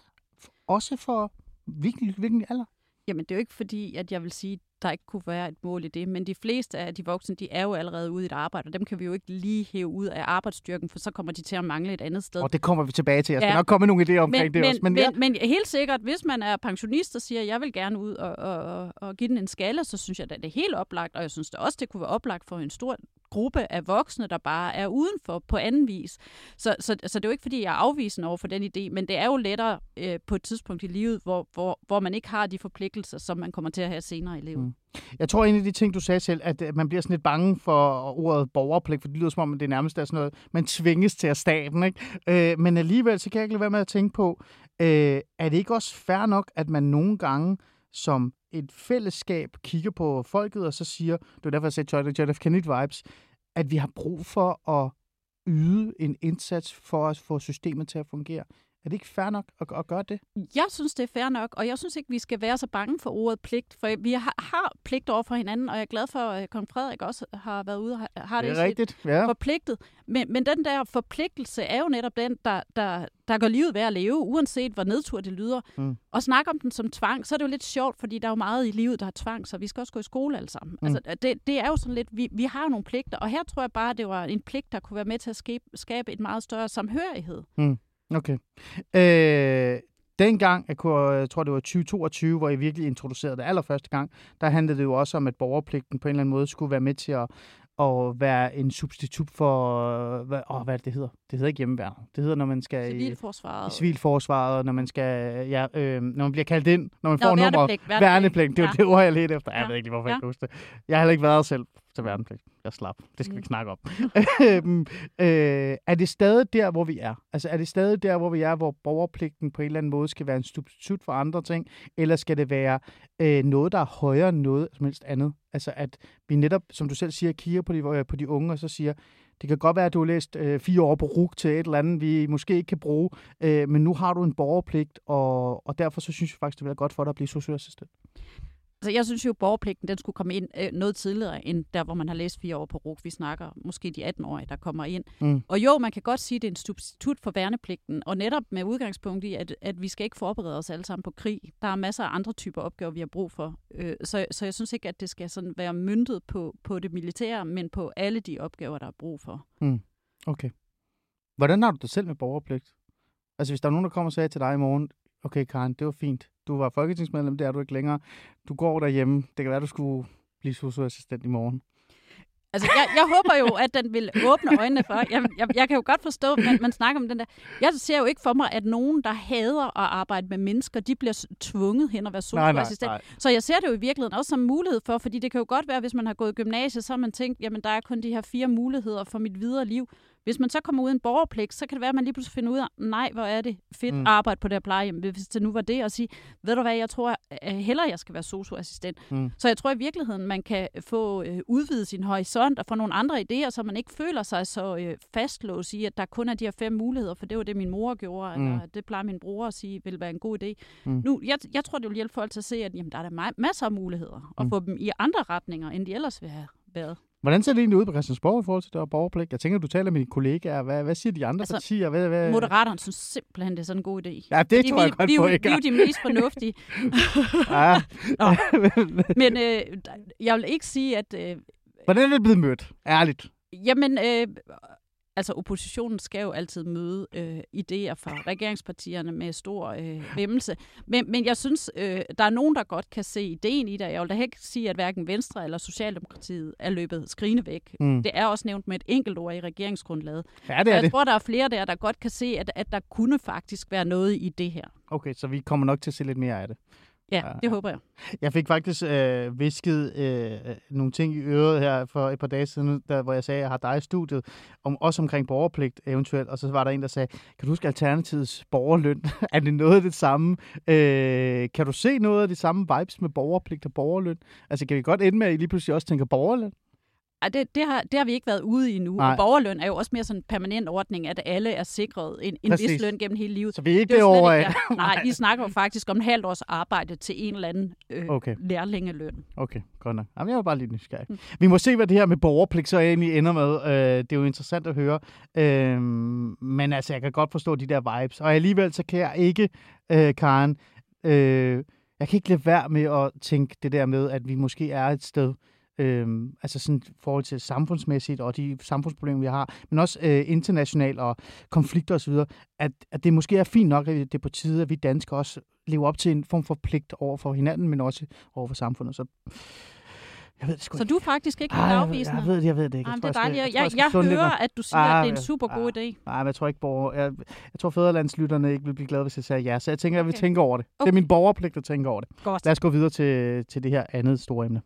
S1: Også for hvilken, hvilken alder?
S2: Jamen, det er jo ikke fordi, at jeg vil sige, der ikke kunne være et mål i det, men de fleste af de voksne, de er jo allerede ude i et arbejde, og dem kan vi jo ikke lige hæve ud af arbejdsstyrken, for så kommer de til at mangle et andet sted.
S1: Og det kommer vi tilbage til. Jeg skal ja. nok komme med nogle idéer omkring
S2: men,
S1: det
S2: men,
S1: også.
S2: Men, ja. men, men helt sikkert, hvis man er pensionist og siger, at jeg vil gerne ud og, og, og give den en skalle, så synes jeg, at det er helt oplagt, og jeg synes det også, det kunne være oplagt for en stor gruppe af voksne, der bare er udenfor på anden vis. Så, så, så det er jo ikke, fordi jeg er afvisende over for den idé, men det er jo lettere øh, på et tidspunkt i livet, hvor, hvor, hvor man ikke har de forpligtelser, som man kommer til at have senere i livet. Mm.
S1: Jeg tror, en af de ting, du sagde selv, at øh, man bliver sådan lidt bange for ordet borgerpligt, for det lyder som om, det nærmest er sådan noget, man tvinges til at staten. Ikke? Øh, men alligevel, så kan jeg ikke lade være med at tænke på, øh, er det ikke også fair nok, at man nogle gange som et fællesskab kigger på folket, og så siger, det var derfor, jeg sagde John F. Kennedy vibes, at vi har brug for at yde en indsats for at få systemet til at fungere. Er det ikke fair nok at, at gøre det?
S2: Jeg synes, det er fair nok, og jeg synes ikke, vi skal være så bange for ordet pligt, for vi har, har pligt over for hinanden, og jeg er glad for, at kong Frederik også har været ude og har det,
S1: det er rigtigt, ja.
S2: forpligtet. Men, men den der forpligtelse er jo netop den, der, der, der gør livet værd at leve, uanset hvor nedtur det lyder. Mm. Og snakke om den som tvang, så er det jo lidt sjovt, fordi der er jo meget i livet, der har tvang, så vi skal også gå i skole alle sammen. Mm. Altså, det, det er jo sådan lidt, vi, vi har jo nogle pligter, og her tror jeg bare, det var en pligt, der kunne være med til at skabe, skabe et meget større samhørighed.
S1: Mm. Okay. Øh, dengang, jeg, kunne, jeg tror det var 2022, hvor jeg virkelig introducerede det allerførste gang, der handlede det jo også om, at borgerpligten på en eller anden måde skulle være med til at, at være en substitut for, hvad, åh, hvad det hedder? Det hedder ikke hjemmeværn. Det hedder, når man skal
S2: civilforsvaret.
S1: i civilforsvaret, når man skal, ja, øh, når man bliver kaldt ind, når man Nå, får nummer. Værnepligt. Det er ja. det ord, jeg ledte efter. Ja. Jeg ved ikke hvorfor ja. jeg kan huske det. Jeg har heller ikke været selv til værnepligt. Jeg slap. Det skal mm. vi ikke snakke om. Øhm, øh, er det stadig der, hvor vi er? Altså er det stadig der, hvor vi er, hvor borgerpligten på en eller anden måde skal være en substitut for andre ting? Eller skal det være øh, noget, der er højere end noget som helst andet? Altså at vi netop, som du selv siger, kigger på de, øh, på de unge, og så siger, det kan godt være, at du har læst øh, fire år på RUG til et eller andet, vi måske ikke kan bruge, øh, men nu har du en borgerpligt, og, og derfor så synes jeg faktisk, det vil være godt for dig at blive socialassistent.
S2: Altså, jeg synes jo, at borgerpligten den skulle komme ind øh, noget tidligere, end der, hvor man har læst fire år på RUG. Vi snakker måske de 18-årige, der kommer ind. Mm. Og jo, man kan godt sige, at det er en substitut for værnepligten, og netop med udgangspunkt i, at, at vi skal ikke forberede os alle sammen på krig. Der er masser af andre typer opgaver, vi har brug for. Øh, så, så jeg synes ikke, at det skal sådan være myndet på, på det militære, men på alle de opgaver, der er brug for.
S1: Mm. Okay. Hvordan har du det selv med borgerpligt? Altså, hvis der er nogen, der kommer og siger til dig i morgen, okay, Karen, det var fint, du var folketingsmedlem, det er du ikke længere. Du går derhjemme. Det kan være, du skulle blive socioassistent i morgen.
S2: Altså, jeg, jeg håber jo, at den vil åbne øjnene for. Jeg, jeg, jeg kan jo godt forstå, at man, man snakker om den der. Jeg ser jo ikke for mig, at nogen, der hader at arbejde med mennesker, de bliver tvunget hen at være socioassistent. Så jeg ser det jo i virkeligheden også som mulighed for, fordi det kan jo godt være, hvis man har gået i gymnasiet, så har man tænkt, jamen der er kun de her fire muligheder for mit videre liv. Hvis man så kommer ud i en borgerpligt, så kan det være, at man lige pludselig finder ud af, nej, hvor er det fedt mm. at arbejde på det her plejehjem, hvis det nu var det, og sige, ved du hvad, jeg tror at hellere, jeg skal være socioassistent. Mm. Så jeg tror i virkeligheden, man kan få øh, udvidet sin horisont og få nogle andre idéer, så man ikke føler sig så øh, fastlåst i, at der kun er de her fem muligheder, for det var det, min mor gjorde, mm. eller det plejer min bror at sige, vil være en god idé. Mm. Nu, jeg, jeg tror, det vil hjælpe folk til at se, at jamen, der er der masser af muligheder, og mm. få dem i andre retninger, end de ellers vil have været.
S1: Hvordan ser det egentlig ud på Christiansborg i forhold til det her borgerpligt? Jeg tænker, du taler med dine kollegaer. Hvad, hvad siger de andre altså, partier? Hvad, hvad...
S2: Moderaterne synes simpelthen, det er sådan en god idé.
S1: Ja, det Fordi tror jeg vi, godt
S2: vi,
S1: på,
S2: ikke? Vi er jo de mest fornuftige. ja. Men øh, jeg vil ikke sige, at... Øh,
S1: Hvordan er det blevet mødt? Ærligt.
S2: Jamen, øh, altså oppositionen skal jo altid møde øh, idéer fra regeringspartierne med stor øh, vemmelse. Men, men jeg synes, øh, der er nogen, der godt kan se ideen i det. Jeg vil da ikke sige, at hverken Venstre eller Socialdemokratiet er løbet skrigende væk. Mm. Det er også nævnt med et enkelt ord i regeringsgrundlaget.
S1: Ja, det er
S2: jeg
S1: det.
S2: tror, der er flere der, der godt kan se, at, at der kunne faktisk være noget i det her.
S1: Okay, så vi kommer nok til at se lidt mere af det.
S2: Ja, det håber jeg.
S1: Jeg fik faktisk øh, visket øh, nogle ting i øret her for et par dage siden, der, hvor jeg sagde, at jeg har dig i studiet, om, også omkring borgerpligt eventuelt, og så var der en, der sagde, kan du huske Alternativets borgerløn? er det noget af det samme? Øh, kan du se noget af de samme vibes med borgerpligt og borgerløn? Altså kan vi godt ende med, at I lige pludselig også tænker borgerløn?
S2: Det, det, har, det har vi ikke været ude i nu.
S1: Nej.
S2: Og borgerløn er jo også mere sådan en permanent ordning, at alle er sikret en, en
S1: Præcis.
S2: vis løn gennem hele livet.
S1: Så vi er ikke
S2: Det er
S1: derovre
S2: ikke
S1: af.
S2: Nej, vi snakker jo faktisk om et halvt års arbejde til en eller anden øh,
S1: Okay.
S2: lærlingeløn.
S1: Okay, godt nok. Jamen, jeg var bare lidt nysgerrig. Mm. Vi må se, hvad det her med borgerpligt så egentlig ender med. Øh, det er jo interessant at høre. Øh, men altså, jeg kan godt forstå de der vibes. Og alligevel, så kan jeg ikke, øh, Karen, øh, jeg kan ikke lade være med at tænke det der med, at vi måske er et sted, Øhm, altså sådan i forhold til samfundsmæssigt og de samfundsproblemer, vi har, men også øh, internationalt og konflikter osv., at, at det måske er fint nok, at det er på tide, at vi danskere også lever op til en form for pligt over for hinanden, men også over for samfundet. Så jeg ved det sgu
S2: Så
S1: ikke.
S2: du er faktisk ikke
S1: Ej,
S2: helt
S1: jeg,
S2: afvisende?
S1: jeg, ved det, jeg ved det ikke.
S2: Jamen,
S1: Jeg
S2: det er
S1: tror, jeg
S2: dejligt. Jeg,
S1: tror,
S2: jeg,
S1: skal sunde lidt
S2: hører, at du siger,
S1: Ah,
S2: at det er en super god idé.
S1: Nej, men jeg tror ikke, borger... Jeg, jeg tror, fædrelandslytterne ikke vil blive glade, hvis jeg sagde ja. Så jeg tænker, jeg vil
S2: Okay.
S1: tænke over det. Det er
S2: Okay.
S1: min borgerpligt at tænke over det.
S2: Godt.
S1: Lad os gå videre til, til det her andet store emne.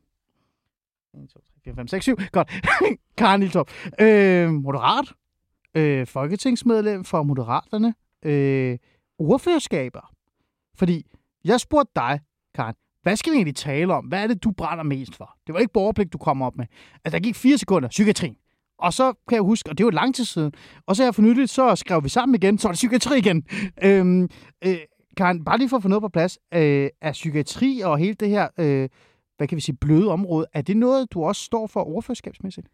S1: 1, 2, 3, 4, 5, 6, 7. Godt. Karen Liltorp. Øh, moderat. Øh, folketingsmedlem for Moderaterne. Øh, ordførerskaber. Fordi jeg spurgte dig, Karen, hvad skal vi egentlig tale om? Hvad er det, du brænder mest for? Det var ikke borgerpligt, du kom op med. Altså, der gik fire sekunder. Psykiatrien. Og så kan jeg huske, og det var lang tid siden, og så her for nyligt, så skrev vi sammen igen, så var det psykiatri igen. Øhm, øh, Karen, bare lige for at få noget på plads, øh, er psykiatri og hele det her, øh, hvad kan vi sige, bløde område, er det noget, du også står for overførskabsmæssigt?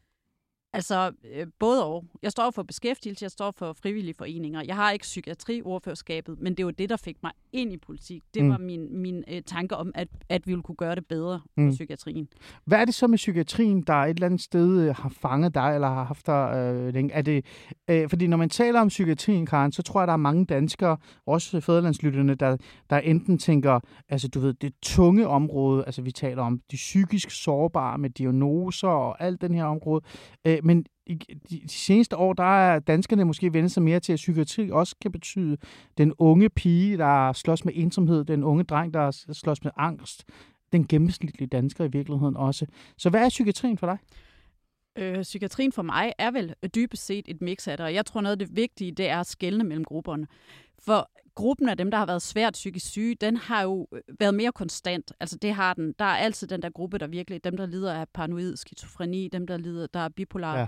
S2: Altså, øh, både og. Jeg står for beskæftigelse, jeg står for frivillige foreninger. Jeg har ikke psykiatriordførskabet, men det var det, der fik mig ind i politik. Det
S1: Mm.
S2: var min, min øh, tanke om, at, at vi ville kunne gøre det bedre
S1: Mm.
S2: for psykiatrien.
S1: Hvad er det så med psykiatrien, der et eller andet sted øh, har fanget dig, eller har haft dig øh, længe? Er det, øh, fordi når man taler om psykiatrien, Karen, så tror jeg, der er mange danskere, også fædrelandslytterne, der, der enten tænker, altså du ved, det tunge område, altså vi taler om de psykisk sårbare med diagnoser og alt den her område, øh, Øh, men i de, de seneste år, der er danskerne måske vendt sig mere til, at psykiatri også kan betyde den unge pige, der slås med ensomhed, den unge dreng, der slås med angst, den gennemsnitlige dansker i virkeligheden også. Så hvad er psykiatrien for dig?
S2: Øh, psykiatrien for mig er vel dybest set et mix af det, og jeg tror noget af det vigtige, det er at skelne mellem grupperne. For gruppen af dem, der har været svært psykisk syge, den har jo øh, været mere konstant. Altså det har den. Der er altid den der gruppe, der virkelig, dem der lider af paranoid skizofreni, dem der lider, der er bipolar.
S1: Ja.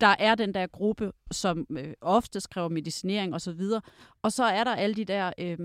S2: Der er den der gruppe, som øh, ofte kræver medicinering osv. Og så er der alle de der øh,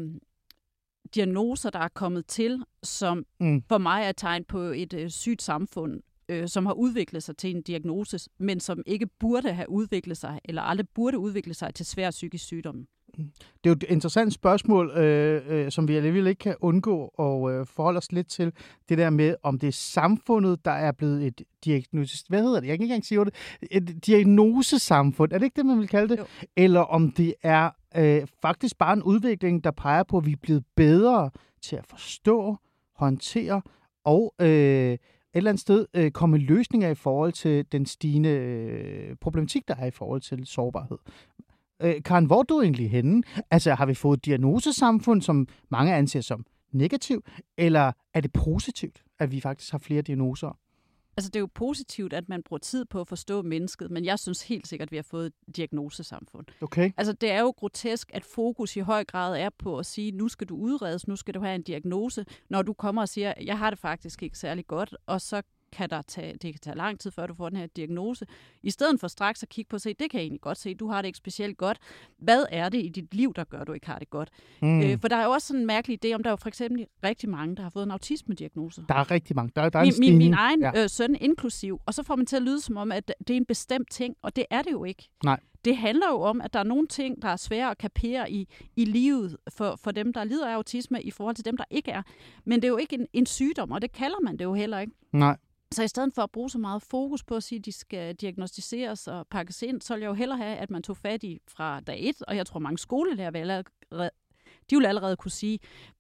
S2: diagnoser, der er kommet til, som
S1: Mm.
S2: for mig er et tegn på et øh, sygt samfund, øh, som har udviklet sig til en diagnose, men som ikke burde have udviklet sig, eller aldrig burde udvikle sig til svær psykisk sygdom.
S1: Det er jo et interessant spørgsmål, øh, øh, som vi alligevel ikke kan undgå at øh, forholde os lidt til. Det der med, om det er samfundet, der er blevet et diagnosis... Hvad hedder det? Jeg kan ikke engang sige det. Et diagnosesamfund. Er det ikke det, man vil kalde det?
S2: Jo.
S1: Eller om det er øh, faktisk bare en udvikling, der peger på, at vi er blevet bedre til at forstå, håndtere og øh, et eller andet sted øh, komme løsninger i forhold til den stigende øh, problematik, der er i forhold til sårbarhed. Øh, Karen, hvor er du egentlig henne? Altså, har vi fået et diagnosesamfund, som mange anser som negativ, eller er det positivt, at vi faktisk har flere diagnoser?
S2: Altså det er jo positivt, at man bruger tid på at forstå mennesket, men jeg synes helt sikkert, at vi har fået et diagnosesamfund.
S1: Okay.
S2: Altså det er jo grotesk, at fokus i høj grad er på at sige, nu skal du udredes, nu skal du have en diagnose, når du kommer og siger, jeg har det faktisk ikke særlig godt, og så kan der tage, det kan tage lang tid, før du får den her diagnose. I stedet for straks at kigge på se, det kan jeg egentlig godt se, du har det ikke specielt godt. Hvad er det i dit liv, der gør, at du ikke har det godt?
S1: Mm.
S2: Øh, for der er jo også sådan en mærkelig idé om, der er jo for eksempel rigtig mange, der har fået en autisme-diagnose.
S1: Der er rigtig mange. Der, der er
S2: Min, min, min egen
S1: ja.
S2: øh, søn inklusiv. Og så får man til at lyde som om, at det er en bestemt ting, og det er det jo ikke.
S1: Nej.
S2: Det handler jo om, at der er nogle ting, der er svære at kapere i, i livet for, for dem, der lider af autisme, i forhold til dem, der ikke er. Men det er jo ikke en, en sygdom, og det kalder man det jo heller ikke.
S1: Nej.
S2: Så i stedet for at bruge så meget fokus på at sige, at de skal diagnostiseres og pakkes ind, så vil jeg jo hellere have, at man tog fat i fra dag et, og jeg tror mange skolelærer vil allerede, de vil allerede kunne sige,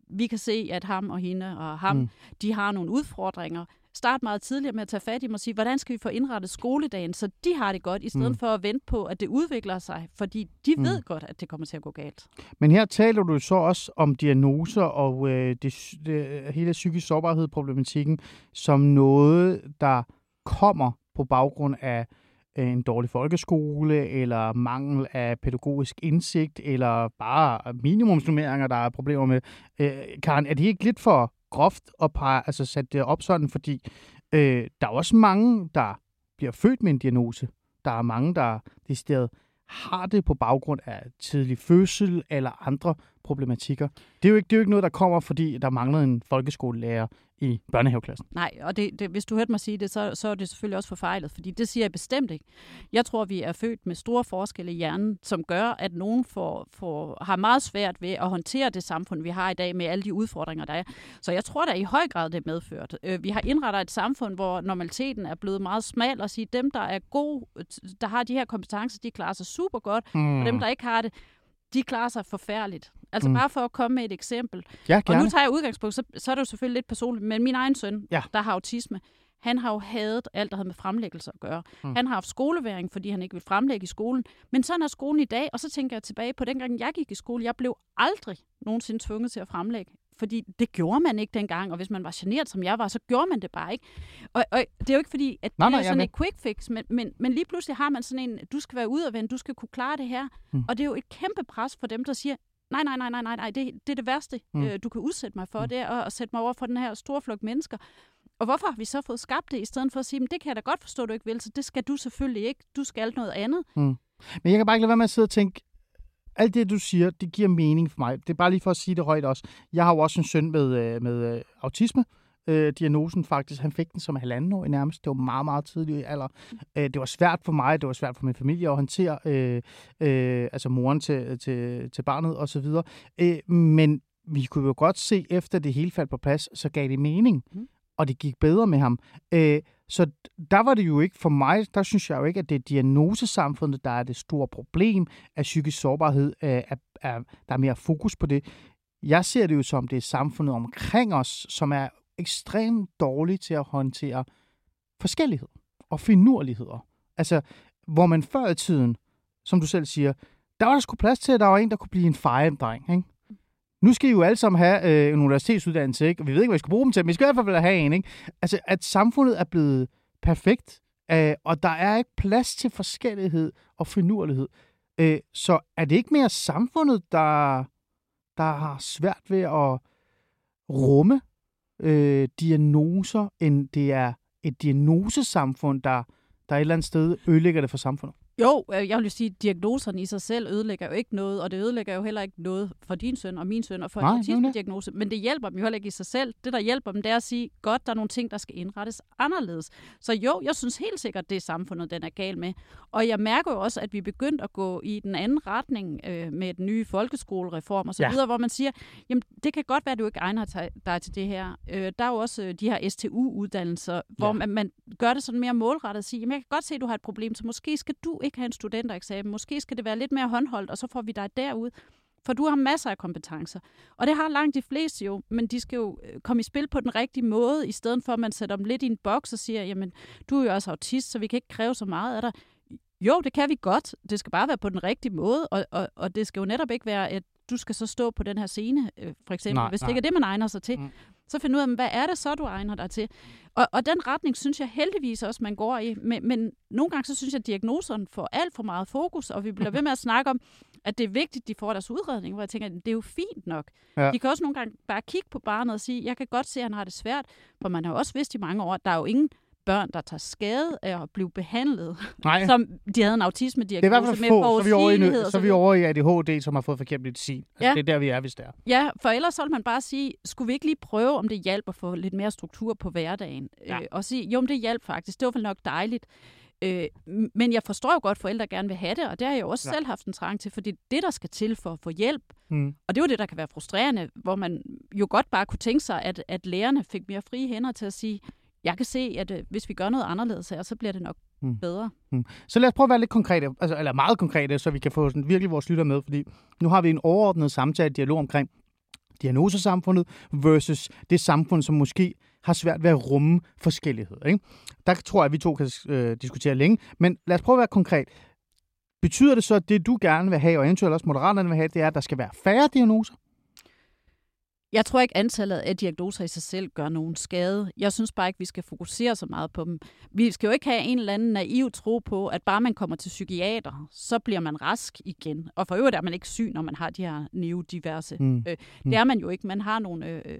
S2: vi kan se, at ham og hende og ham,
S1: Mm.
S2: de har nogle udfordringer. Start meget tidligere med at tage fat i dem og sige, hvordan skal vi få indrettet skoledagen, så de har det godt, i stedet
S1: Mm.
S2: for at vente på, at det udvikler sig, fordi de
S1: Mm.
S2: ved godt, at det kommer til at gå galt.
S1: Men her taler du så også om diagnoser og øh, det, det, hele psykisk sårbarhed-problematikken som noget, der kommer på baggrund af øh, en dårlig folkeskole, eller mangel af pædagogisk indsigt, eller bare minimumsnummeringer, der er problemer med. Øh, Karen, er det ikke lidt for groft og par, altså sætte det op sådan, fordi øh, der er også mange, der bliver født med en diagnose. Der er mange, der decideret har det på baggrund af tidlig fødsel eller andre problematikker. Det er jo ikke, det er jo ikke noget, der kommer, fordi der mangler en folkeskolelærer i børnehaveklassen.
S2: Nej, og det, det, hvis du hørte mig sige det, så, så er det selvfølgelig også forfejlet, fordi det siger jeg bestemt ikke. Jeg tror, vi er født med store forskelle i hjernen, som gør, at nogen får, får, har meget svært ved at håndtere det samfund, vi har i dag med alle de udfordringer, der er. Så jeg tror da i høj grad, det er medført. Øh, vi har indrettet et samfund, hvor normaliteten er blevet meget smal, og sige, dem, der er gode, der har de her kompetencer, de klarer sig super godt, mm. og dem, der ikke har det, de klarer sig forfærdeligt. Altså mm. bare for at komme med et eksempel.
S1: Ja,
S2: og nu tager jeg udgangspunkt, så, så er det jo selvfølgelig lidt personligt, men min egen søn,
S1: ja.
S2: der har autisme, han har jo hadet alt, der havde med fremlæggelse at gøre. Mm. Han har haft skoleværing, fordi han ikke vil fremlægge i skolen. Men sådan er skolen i dag, og så tænker jeg tilbage på dengang, jeg gik i skole. Jeg blev aldrig nogensinde tvunget til at fremlægge. Fordi det gjorde man ikke dengang, og hvis man var generet, som jeg var, så gjorde man det bare ikke. Og, og det er jo ikke fordi, at nej, det er sådan et quick fix, men, men, men lige pludselig har man sådan en, du skal være udadvendt, du skal kunne klare det her. Mm. Og det er jo et kæmpe pres for dem, der siger, nej, nej, nej, nej, nej, nej, det, det er det værste, mm. øh, du kan udsætte mig for, mm. det er at sætte mig over for den her store flok mennesker. Og hvorfor har vi så fået skabt det, i stedet for at sige, det kan jeg da godt forstå, du ikke vil, så det skal du selvfølgelig ikke. Du skal noget andet. Mm.
S1: Men jeg kan bare ikke lade være med at sidde og tænke, alt det, du siger, det giver mening for mig. Det er bare lige for at sige det højt også. Jeg har jo også en søn med, øh, med øh, autisme. Øh, diagnosen faktisk, han fik den som halvanden år nærmest. Det var meget, meget tidlig alder. Øh, det var svært for mig, det var svært for min familie at håndtere, øh, øh, altså moren til, til, til barnet og så videre. Øh, men vi kunne jo godt se, efter det hele faldt på plads, så gav det mening. Mm. Og det gik bedre med ham. Øh, så der var det jo ikke for mig, der synes jeg jo ikke, at det er diagnosesamfundet, der er det store problem af psykisk sårbarhed, at, er, er, der er mere fokus på det. Jeg ser det jo som, det er samfundet omkring os, som er ekstremt dårligt til at håndtere forskellighed og finurligheder. Altså, hvor man før i tiden, som du selv siger, der var der sgu plads til, at der var en, der kunne blive en fejendreng, ikke? Nu skal I jo alle sammen have øh, en universitetsuddannelse, ikke? og vi ved ikke, hvad vi skal bruge dem til, men vi skal i hvert fald have en. Ikke? Altså, at samfundet er blevet perfekt, øh, og der er ikke plads til forskellighed og finurlighed. Øh, så er det ikke mere samfundet, der, der har svært ved at rumme øh, diagnoser, end det er et diagnosesamfund, der, der et eller andet sted ødelægger det for samfundet?
S2: Jo, øh, jeg vil sige, at diagnoserne i sig selv ødelægger jo ikke noget, og det ødelægger jo heller ikke noget for din søn og min søn og for Nej, en autisme-diagnose, men det hjælper dem jo heller ikke i sig selv. Det, der hjælper dem, det er at sige, godt, der er nogle ting, der skal indrettes anderledes. Så jo, jeg synes helt sikkert, det er samfundet, den er gal med. Og jeg mærker jo også, at vi er begyndt at gå i den anden retning øh, med den nye folkeskolereform og så ja. videre, hvor man siger, jamen, det kan godt være, at du ikke egner dig til det her. Øh, der er jo også øh, de her STU-uddannelser, hvor ja. man, man gør det sådan mere målrettet og siger, jamen, jeg kan godt se, at du har et problem, så måske skal du ikke have en studentereksamen. Måske skal det være lidt mere håndholdt, og så får vi dig derud. For du har masser af kompetencer. Og det har langt de fleste jo, men de skal jo øh, komme i spil på den rigtige måde, i stedet for at man sætter dem lidt i en boks og siger, jamen, du er jo også autist, så vi kan ikke kræve så meget af dig. Jo, det kan vi godt. Det skal bare være på den rigtige måde, og, og, og det skal jo netop ikke være, at du skal så stå på den her scene, øh, for eksempel, nej, hvis nej. det ikke er det, man egner sig til. Mm. Så find ud af, hvad er det så, du egner dig til? Og, og den retning synes jeg heldigvis også, man går i. Men, men nogle gange så synes jeg, at diagnoserne får alt for meget fokus, og vi bliver ved med at snakke om, at det er vigtigt, at de får deres udredning, hvor jeg tænker, det er jo fint nok. Ja. De kan også nogle gange bare kigge på barnet og sige, jeg kan godt se, at han har det svært, for man har jo også vidst i mange år, at der er jo ingen børn, der tager skade af at blive behandlet,
S1: Nej.
S2: som de havde en autisme-diagnose
S1: med med få, så vi over i, så vi over i ADHD, som har fået forkert medicin. Altså, ja. Det er der, vi er, hvis det er.
S2: Ja, for ellers så vil man bare sige, skulle vi ikke lige prøve, om det hjælper at få lidt mere struktur på hverdagen? Ja. Øh, og sige, jo, men det hjælper faktisk. Det var vel nok dejligt. Øh, men jeg forstår jo godt, at forældre gerne vil have det, og det har jeg jo også ja. selv haft en trang til, fordi det, der skal til for at få hjælp, mm. og det er jo det, der kan være frustrerende, hvor man jo godt bare kunne tænke sig, at, at lærerne fik mere frie hænder til at sige, jeg kan se, at øh, hvis vi gør noget anderledes her, så bliver det nok mm. bedre. Mm.
S1: Så lad os prøve at være lidt konkrete, altså, eller meget konkrete, så vi kan få sådan, virkelig vores lytter med, fordi nu har vi en overordnet samtale, dialog omkring diagnosesamfundet versus det samfund, som måske har svært ved at rumme forskellighed. Ikke? Der tror jeg, at vi to kan øh, diskutere længe, men lad os prøve at være konkret. Betyder det så, at det du gerne vil have, og eventuelt også moderaterne vil have, det er, at der skal være færre diagnoser?
S2: Jeg tror ikke, antallet af diagnoser i sig selv gør nogen skade. Jeg synes bare ikke, vi skal fokusere så meget på dem. Vi skal jo ikke have en eller anden naiv tro på, at bare man kommer til psykiater, så bliver man rask igen. Og for øvrigt er man ikke syg, når man har de her neurodiverse. Mm. Øh, det mm. er man jo ikke. Man har nogle øh,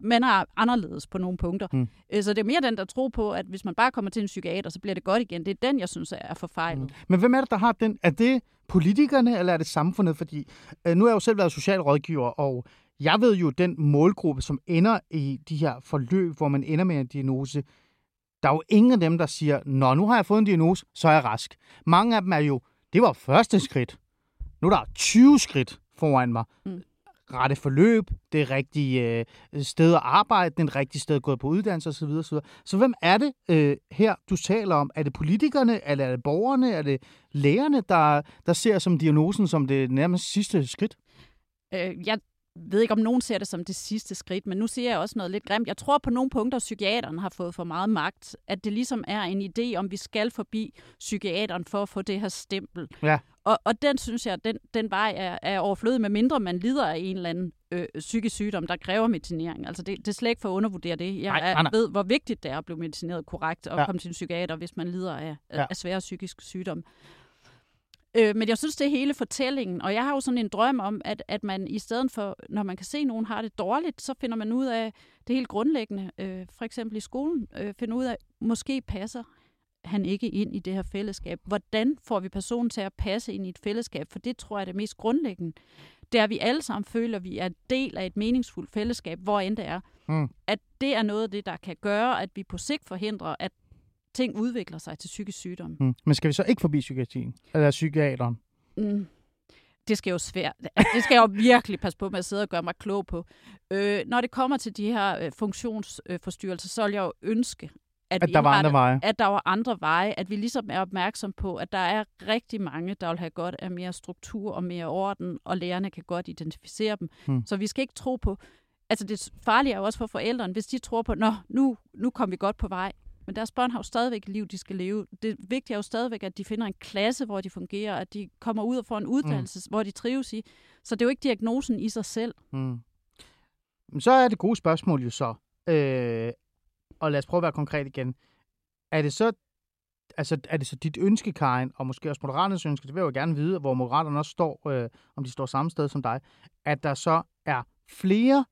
S2: man er anderledes på nogle punkter. Mm. Så det er mere den, der tror på, at hvis man bare kommer til en psykiater, så bliver det godt igen. Det er den, jeg synes er forfejlet. Mm.
S1: Men hvem er det, der har den? Er det politikerne, eller er det samfundet? Fordi øh, nu har jeg jo selv været socialrådgiver, og jeg ved jo, den målgruppe, som ender i de her forløb, hvor man ender med en diagnose, der er jo ingen af dem, der siger, nå, nu har jeg fået en diagnose, så er jeg rask. Mange af dem er jo, det var første skridt. Nu er der 20 skridt foran mig. Mm. Rette forløb, det rigtige øh, sted at arbejde, den rigtige sted at gå på uddannelse osv. osv. Så hvem er det øh, her, du taler om? Er det politikerne, eller er det borgerne, er det lægerne, der, der ser som diagnosen som det nærmest sidste skridt?
S2: Øh, jeg ved ikke, om nogen ser det som det sidste skridt, men nu siger jeg også noget lidt grimt. Jeg tror på nogle punkter, at psykiateren har fået for meget magt. At det ligesom er en idé, om vi skal forbi psykiateren for at få det her stempel.
S1: Ja.
S2: Og, og den synes jeg, den, den vej er, er overflødig, med mindre man lider af en eller anden øh, psykisk sygdom, der kræver medicinering. Altså det, det er slet ikke for at undervurdere det. Jeg nej, nej, nej. ved, hvor vigtigt det er at blive medicineret korrekt og ja. komme til en psykiater, hvis man lider af, ja. af svære psykiske sygdomme. Øh, men jeg synes, det er hele fortællingen, og jeg har jo sådan en drøm om, at, at man i stedet for, når man kan se, at nogen har det dårligt, så finder man ud af det helt grundlæggende, øh, for eksempel i skolen, øh, finder ud af, måske passer han ikke ind i det her fællesskab. Hvordan får vi personen til at passe ind i et fællesskab? For det tror jeg er det mest grundlæggende. Det er, at vi alle sammen føler, at vi er en del af et meningsfuldt fællesskab, hvor end det er. Mm. At det er noget af det, der kan gøre, at vi på sigt forhindrer, at ting udvikler sig til psykisk sygdom. Mm.
S1: Men skal vi så ikke forbi psykiatrien? Eller psykiateren?
S2: Mm. Det skal jo svært. Altså, det skal jeg jo virkelig passe på med at sidde og gøre mig klog på. Øh, når det kommer til de her øh, funktionsforstyrrelser, så vil jeg jo ønske,
S1: at, at der var andre veje.
S2: At der var andre veje. At vi ligesom er opmærksom på, at der er rigtig mange, der vil have godt af mere struktur og mere orden, og lærerne kan godt identificere dem. Hmm. Så vi skal ikke tro på... Altså det farlige er jo også for forældrene, hvis de tror på, at nu, nu kom vi godt på vej. Men deres børn har jo stadigvæk et liv, de skal leve. Det vigtige er jo stadigvæk, at de finder en klasse, hvor de fungerer, at de kommer ud og får en uddannelse, mm. hvor de trives i. Så det er jo ikke diagnosen i sig selv. Mm.
S1: Så er det gode spørgsmål jo så, øh, og lad os prøve at være konkret igen. Er det så altså, er det så dit ønske, Karin, og måske også Moderaternes ønske, det vil jeg jo gerne vide, hvor Moderaterne også står, øh, om de står samme sted som dig, at der så er flere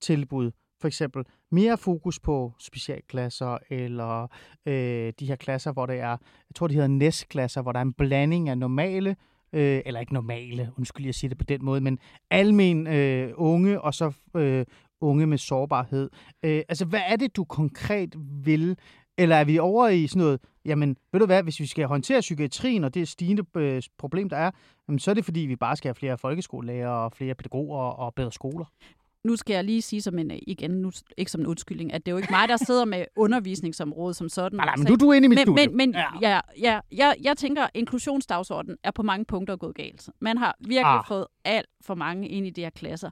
S1: tilbud, for eksempel mere fokus på specialklasser, eller øh, de her klasser, hvor det er, jeg tror, de hedder næstklasser, hvor der er en blanding af normale, øh, eller ikke normale, undskyld, jeg siger det på den måde, men almen øh, unge, og så øh, unge med sårbarhed. Øh, altså, hvad er det, du konkret vil? Eller er vi over i sådan noget, jamen, ved du hvad, hvis vi skal håndtere psykiatrien og det stigende øh, problem, der er, jamen, så er det fordi, vi bare skal have flere folkeskolelærer og flere pædagoger og bedre skoler
S2: nu skal jeg lige sige som en, igen, nu, ikke som en undskyldning, at det er jo ikke mig, der sidder med undervisningsområdet som sådan.
S1: Nej, nej men du, du er inde i mit
S2: men,
S1: studie.
S2: Men, men ja. Ja, ja, jeg, jeg tænker, at inklusionsdagsordenen er på mange punkter gået galt. Man har virkelig ah. fået alt for mange ind i de her klasser.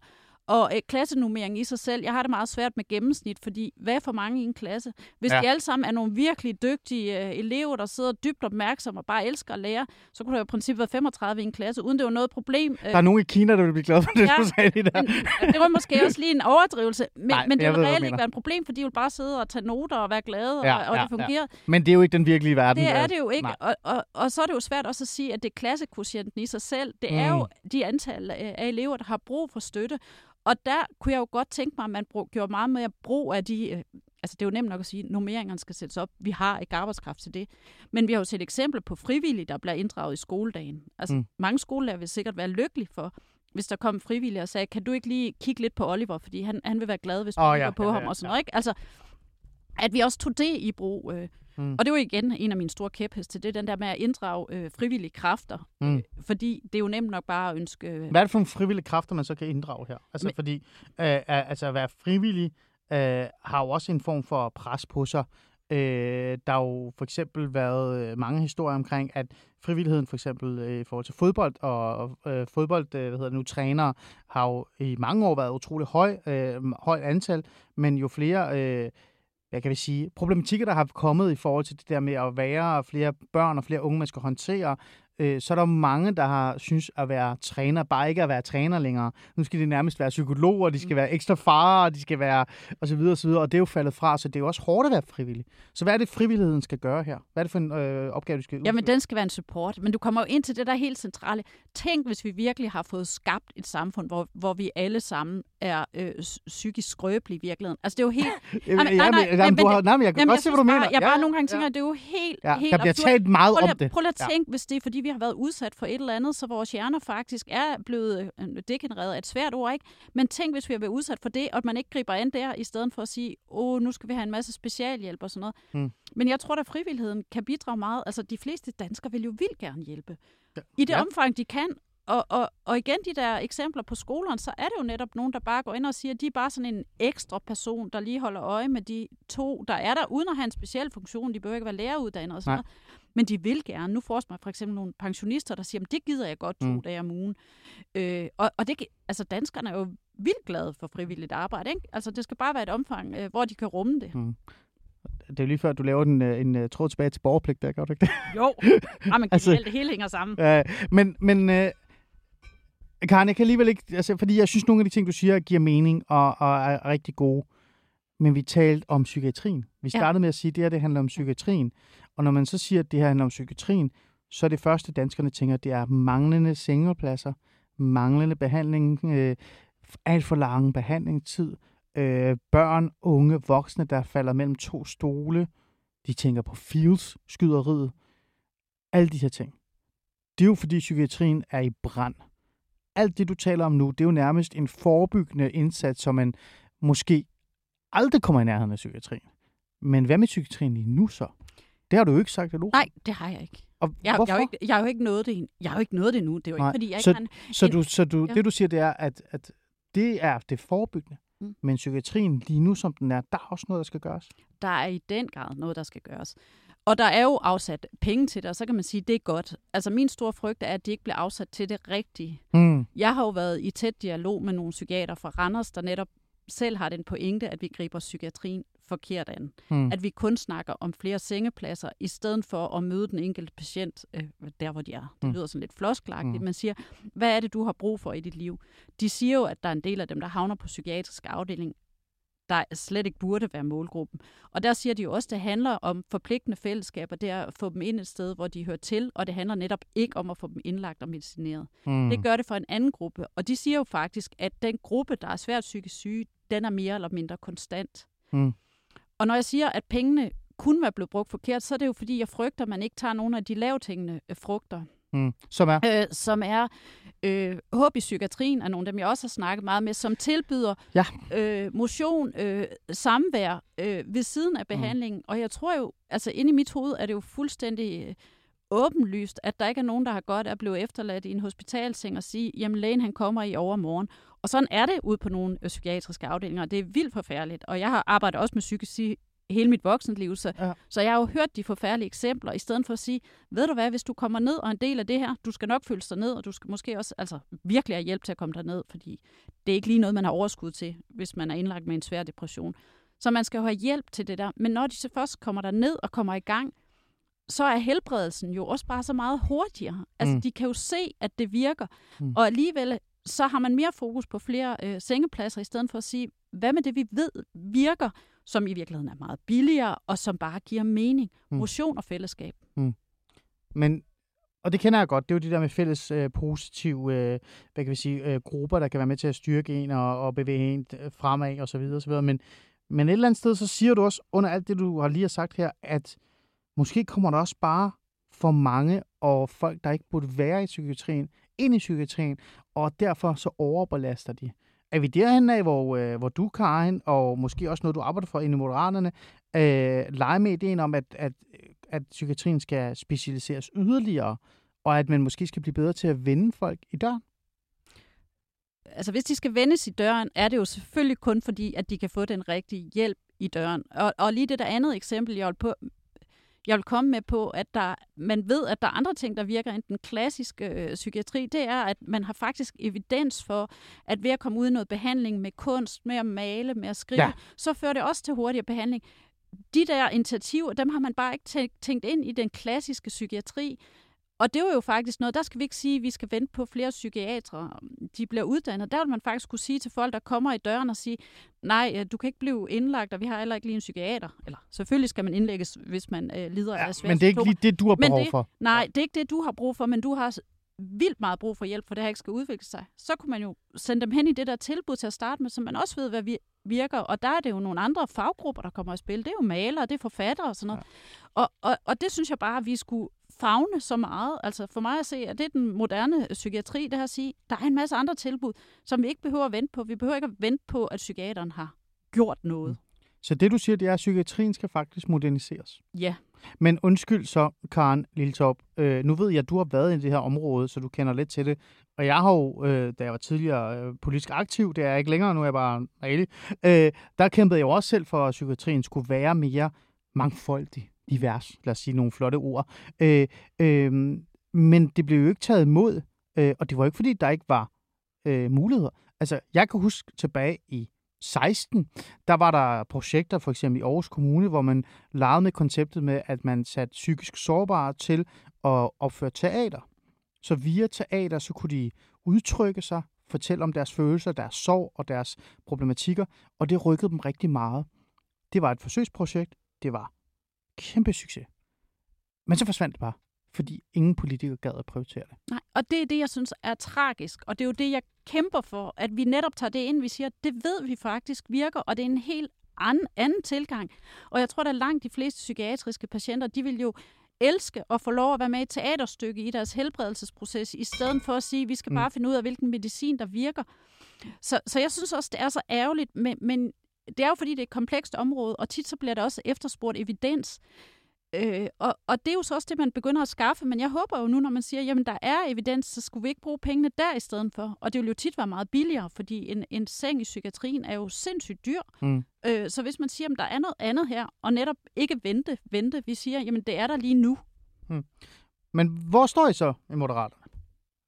S2: Og øh, klassenummering i sig selv, jeg har det meget svært med gennemsnit, fordi hvad er for mange i en klasse? Hvis ja. de alle sammen er nogle virkelig dygtige øh, elever, der sidder dybt opmærksomme og bare elsker at lære, så kunne der jo i princippet være 35 i en klasse, uden det var noget problem.
S1: Der er nogen i Kina, der vil blive glade for det, ja, du sagde det der.
S2: Men, det var måske også lige en overdrivelse, men, Nej, men det vil reelt ikke være en problem, for de vil bare sidde og tage noter og være glade, ja, og, og ja, det fungerer. Ja.
S1: Men det er jo ikke den virkelige verden.
S2: Det er det jo ikke, og, og, og så er det jo svært også at sige, at det er klassekvotienten i sig selv. Det er mm. jo de antal af elever, der har brug for støtte, og der kunne jeg jo godt tænke mig, at man brug, gjorde meget mere brug af de... Øh, altså det er jo nemt nok at sige, at normeringerne skal sættes op. Vi har ikke arbejdskraft til det. Men vi har jo set eksempler på frivillige, der bliver inddraget i skoledagen. Altså mm. mange skolelærer vil sikkert være lykkelige for, hvis der kom frivillige og sagde, kan du ikke lige kigge lidt på Oliver, fordi han, han vil være glad, hvis du oh, ja, på ja, ham ja, og sådan noget. Ikke? Altså, at vi også tog det i brug. Øh, Mm. Og det var igen en af mine store kæpheste, det er den der med at inddrage øh, frivillige kræfter. Mm. Øh, fordi det er jo nemt nok bare at ønske... Øh...
S1: Hvad er det for nogle frivillige kræfter, man så kan inddrage her? Altså Men... fordi øh, altså at være frivillig øh, har jo også en form for pres på sig. Øh, der har jo for eksempel været øh, mange historier omkring, at frivilligheden for eksempel øh, i forhold til fodbold og øh, fodbold, øh, hvad hedder det nu, trænere, har jo i mange år været utrolig høj, øh, højt antal, men jo flere øh, hvad kan vi sige, problematikker, der har kommet i forhold til det der med at være flere børn og flere unge, man skal håndtere, øh, så er der mange, der har synes at være træner, bare ikke at være træner længere. Nu skal de nærmest være psykologer, de skal mm. være ekstra farer, de skal være og så videre og så videre, og det er jo faldet fra, så det er jo også hårdt at være frivillig. Så hvad er det, frivilligheden skal gøre her? Hvad er det for en øh, opgave, du skal?
S2: Jamen, den skal være en support, men du kommer jo ind til det, der er helt centrale. Tænk, hvis vi virkelig har fået skabt et samfund, hvor, hvor vi alle sammen er øh, psykisk skrøbelige i virkeligheden. Altså, det er jo helt...
S1: Jamen, nej, nej, nej, jamen, du har, nej, men jeg kan jamen, godt se, hvad du mener.
S2: Jeg bare ja, nogle gange tænker, ja. det er jo helt,
S1: ja,
S2: helt
S1: Der bliver absurd. talt meget
S2: prøv
S1: om det.
S2: Prøv at tænke, ja. hvis det er, fordi vi har været udsat for et eller andet, så vores hjerner faktisk er blevet øh, degenereret af et svært ord, ikke? Men tænk, hvis vi har været udsat for det, og at man ikke griber an der, i stedet for at sige, åh, nu skal vi have en masse specialhjælp og sådan noget. Hmm. Men jeg tror, at frivilligheden kan bidrage meget. Altså, de fleste danskere vil jo vildt gerne hjælpe. Ja. I det ja. omfang, de kan, og, og, og igen, de der eksempler på skolerne, så er det jo netop nogen, der bare går ind og siger, at de er bare sådan en ekstra person, der lige holder øje med de to, der er der, uden at have en speciel funktion. De behøver ikke være læreruddannet og sådan noget. Men de vil gerne. Nu får mig for eksempel nogle pensionister, der siger, at det gider jeg godt to mm. dage om ugen. Øh, og, og det, altså danskerne er jo vildt glade for frivilligt arbejde. Ikke? Altså det skal bare være et omfang, øh, hvor de kan rumme det. Mm
S1: det er jo lige før, du laver en, øh, en, en øh, tråd tilbage til borgerpligt, der gør du ikke det?
S2: Jo, ja, men altså, det hele hænger sammen.
S1: Ja, men, men uh, Karen, jeg kan alligevel ikke, altså, fordi jeg synes, nogle af de ting, du siger, giver mening og, og er rigtig gode. Men vi talte om psykiatrien. Vi startede ja. med at sige, at det her det handler om psykiatrien. Og når man så siger, at det her handler om psykiatrien, så er det første, danskerne tænker, det er manglende sengepladser, manglende behandling, øh, alt for lang behandlingstid, øh, børn, unge, voksne, der falder mellem to stole. De tænker på fields, skyderiet, alle de her ting. Det er jo fordi psykiatrien er i brand. Alt det, du taler om nu, det er jo nærmest en forebyggende indsats, som man måske aldrig kommer i nærheden af psykiatrien. Men hvad med psykiatrien lige nu så? Det har du jo ikke sagt endnu.
S2: Nej, det har jeg ikke. Og jeg, hvorfor? jeg, har jo ikke, jeg har jo ikke nået det, jeg har jo ikke nået det nu. Det er jo ikke, fordi jeg
S1: så,
S2: ikke kan...
S1: Så, du, så du, ja. det, du siger, det er, at, at det er det forebyggende. Mm. Men psykiatrien lige nu, som den er, der er også noget, der skal gøres.
S2: Der er i den grad noget, der skal gøres. Og der er jo afsat penge til det, og så kan man sige, at det er godt. Altså min store frygt er, at de ikke bliver afsat til det rigtige. Mm. Jeg har jo været i tæt dialog med nogle psykiater fra Randers, der netop selv har den pointe, at vi griber psykiatrien forkert an. Mm. At vi kun snakker om flere sengepladser, i stedet for at møde den enkelte patient øh, der, hvor de er. Det mm. lyder sådan lidt floskelagtigt. Mm. Man siger, hvad er det, du har brug for i dit liv? De siger jo, at der er en del af dem, der havner på psykiatrisk afdeling, der slet ikke burde være målgruppen. Og der siger de jo også, at det handler om forpligtende fællesskaber, det er at få dem ind et sted, hvor de hører til, og det handler netop ikke om at få dem indlagt og medicineret. Mm. Det gør det for en anden gruppe, og de siger jo faktisk, at den gruppe, der er svært psykisk syge, den er mere eller mindre konstant. Mm. Og når jeg siger, at pengene kunne være blevet brugt forkert, så er det jo fordi, jeg frygter, at man ikke tager nogle af de lavtingende øh, frugter.
S1: Mm. Som er?
S2: Øh, som er øh, håb i psykiatrien, er nogle af dem, jeg også har snakket meget med, som tilbyder ja. øh, motion, øh, samvær øh, ved siden af mm. behandlingen. Mm. Og jeg tror jo, altså inde i mit hoved er det jo fuldstændig... Øh, åbenlyst, at der ikke er nogen, der har godt at blive efterladt i en hospitalseng og sige, jamen lægen han kommer i overmorgen. Og sådan er det ud på nogle øh, psykiatriske afdelinger, og det er vildt forfærdeligt. Og jeg har arbejdet også med psykisk hele mit voksenliv, så, ja. så jeg har jo hørt de forfærdelige eksempler, i stedet for at sige, ved du hvad, hvis du kommer ned og en del af det her, du skal nok føle dig ned, og du skal måske også altså, virkelig have hjælp til at komme der ned, fordi det er ikke lige noget, man har overskud til, hvis man er indlagt med en svær depression. Så man skal jo have hjælp til det der. Men når de så først kommer der ned og kommer i gang, så er helbredelsen jo også bare så meget hurtigere. Altså, mm. de kan jo se, at det virker. Mm. Og alligevel, så har man mere fokus på flere øh, sengepladser, i stedet for at sige, hvad med det, vi ved virker, som i virkeligheden er meget billigere, og som bare giver mening. Mm. Motion og fællesskab. Mm.
S1: Men og det kender jeg godt, det er jo de der med fælles øh, positive øh, hvad kan vi sige, øh, grupper, der kan være med til at styrke en og, og bevæge en øh, fremad og så videre, og så videre. Men, men et eller andet sted, så siger du også, under alt det, du har lige har sagt her, at måske kommer der også bare for mange og folk, der ikke burde være i psykiatrien, ind i psykiatrien, og derfor så overbelaster de. Er vi derhen af, hvor, øh, hvor du, Karin, og måske også noget, du arbejder for inde i Moderaterne, øh, leger med ideen om, at, at, at psykiatrien skal specialiseres yderligere, og at man måske skal blive bedre til at vende folk i døren?
S2: Altså, hvis de skal vendes i døren, er det jo selvfølgelig kun fordi, at de kan få den rigtige hjælp i døren. Og, og lige det der andet eksempel, jeg holdt på, jeg vil komme med på, at der, man ved, at der er andre ting, der virker end den klassiske øh, psykiatri. Det er, at man har faktisk evidens for, at ved at komme ud i noget behandling med kunst, med at male, med at skrive, ja. så fører det også til hurtigere behandling. De der initiativer, dem har man bare ikke tænkt ind i den klassiske psykiatri. Og det er jo faktisk noget, der skal vi ikke sige, at vi skal vente på flere psykiatre, de bliver uddannet. Der vil man faktisk kunne sige til folk, der kommer i døren og sige, nej, øh, du kan ikke blive indlagt, og vi har heller ikke lige en psykiater. Eller selvfølgelig skal man indlægges, hvis man øh, lider ja, af svære
S1: Men det er ikke lige det, du har behov
S2: det,
S1: for.
S2: Nej, det er ikke det, du har brug for, men du har vildt meget brug for hjælp, for det her ikke skal udvikle sig. Så kunne man jo sende dem hen i det der tilbud til at starte med, så man også ved, hvad vi virker. Og der er det jo nogle andre faggrupper, der kommer i spil. Det er jo malere, det er forfattere og sådan noget. Ja. Og, og, og det synes jeg bare, at vi skulle fagne så meget. Altså for mig at se, at det er den moderne psykiatri, det her at sige, der er en masse andre tilbud, som vi ikke behøver at vente på. Vi behøver ikke at vente på, at psykiateren har gjort noget. Mm.
S1: Så det, du siger, det er, at psykiatrien skal faktisk moderniseres?
S2: Ja.
S1: Men undskyld så, Karen Lilletop. Øh, nu ved jeg, at du har været i det her område, så du kender lidt til det. Og jeg har jo, øh, da jeg var tidligere øh, politisk aktiv, det er jeg ikke længere, nu er jeg bare rigtig, øh, der kæmpede jeg jo også selv for, at psykiatrien skulle være mere mangfoldig divers, lad os sige nogle flotte ord. Øh, øh, men det blev jo ikke taget imod, øh, og det var ikke fordi, der ikke var øh, muligheder. Altså, jeg kan huske tilbage i 16, der var der projekter, for eksempel i Aarhus Kommune, hvor man legede med konceptet med, at man satte psykisk sårbare til at opføre teater. Så via teater, så kunne de udtrykke sig, fortælle om deres følelser, deres sorg og deres problematikker, og det rykkede dem rigtig meget. Det var et forsøgsprojekt. Det var kæmpe succes. Men så forsvandt det bare, fordi ingen politiker gad at prioritere det.
S2: Nej, og det er det, jeg synes er tragisk, og det er jo det, jeg kæmper for, at vi netop tager det ind, vi siger, det ved vi faktisk virker, og det er en helt anden, anden tilgang. Og jeg tror, at langt de fleste psykiatriske patienter, de vil jo elske at få lov at være med i et teaterstykke i deres helbredelsesproces, i stedet for at sige, at vi skal mm. bare finde ud af, hvilken medicin, der virker. Så, så jeg synes også, det er så ærgerligt, men, men det er jo fordi, det er et komplekst område, og tit så bliver der også efterspurgt evidens. Øh, og, og det er jo så også det, man begynder at skaffe, men jeg håber jo nu, når man siger, jamen der er evidens, så skulle vi ikke bruge pengene der i stedet for. Og det vil jo tit være meget billigere, fordi en, en seng i psykiatrien er jo sindssygt dyr. Mm. Øh, så hvis man siger, at der er noget andet her, og netop ikke vente, vente, vi siger, jamen det er der lige nu. Mm.
S1: Men hvor står I så i Moderaterne?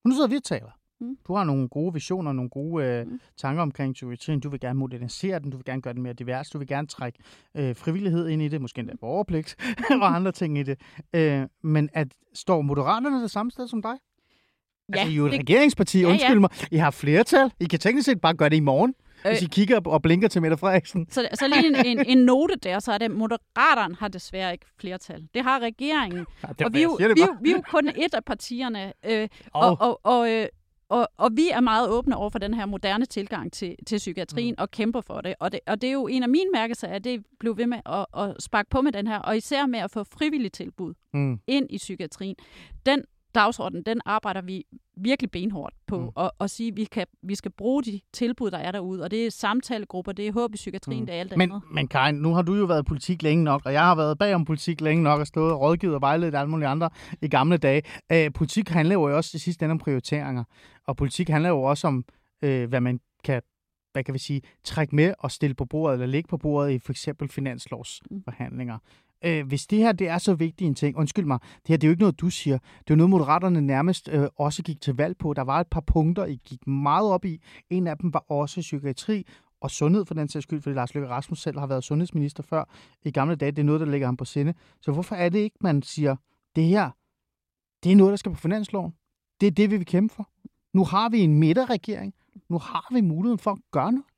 S1: Nu sidder vi og taler. Mm. Du har nogle gode visioner, nogle gode øh, mm. tanker omkring psykiatrien. Du vil gerne modernisere den, du vil gerne gøre den mere divers, du vil gerne trække øh, frivillighed ind i det, måske endda borgerpligt og andre ting i det. Øh, men at står Moderaterne det samme sted som dig? Ja, altså, I er jo et det... regeringsparti, ja, undskyld ja. mig. I har flertal. I kan teknisk set bare gøre det i morgen. Øh, hvis I kigger og blinker til Mette Frederiksen.
S2: Så, så lige en, en, en note der, så er det, Moderaterne har desværre ikke flertal. Det har regeringen. Ja, det, og vi, jo, vi, vi er jo kun et af partierne. Øh, oh. Og, og, og, øh, og, og vi er meget åbne over for den her moderne tilgang til, til psykiatrien mm. og kæmper for det. Og, det. og det er jo en af mine mærkesager, at det blev ved med at, at sparke på med den her, og især med at få frivilligt tilbud mm. ind i psykiatrien. Den dagsorden, den arbejder vi virkelig benhårdt på, mm. og, og sige, at vi, kan, vi skal bruge de tilbud, der er derude, og det er samtalegrupper, det er håb i psykiatrien, mm. det er alt
S1: men, andet. Men Karin, nu har du jo været politik længe nok, og jeg har været bagom politik længe nok, og stået og rådgivet og vejledet alle mulige andre i gamle dage. Æ, politik handler jo også til sidst om prioriteringer, og politik handler jo også om, øh, hvad man kan hvad kan vi sige, trække med og stille på bordet, eller ligge på bordet i for eksempel finanslovsforhandlinger. Øh, hvis det her det er så vigtig en ting, undskyld mig, det her det er jo ikke noget, du siger. Det er jo noget, Moderaterne nærmest øh, også gik til valg på. Der var et par punkter, I gik meget op i. En af dem var også psykiatri og sundhed for den sags skyld, fordi Lars Løkke Rasmus selv har været sundhedsminister før i gamle dage. Det er noget, der ligger ham på sinde. Så hvorfor er det ikke, man siger, det her, det er noget, der skal på finansloven. Det er det, vi vil kæmpe for. Nu har vi en midterregering. Nu har vi muligheden for at gøre noget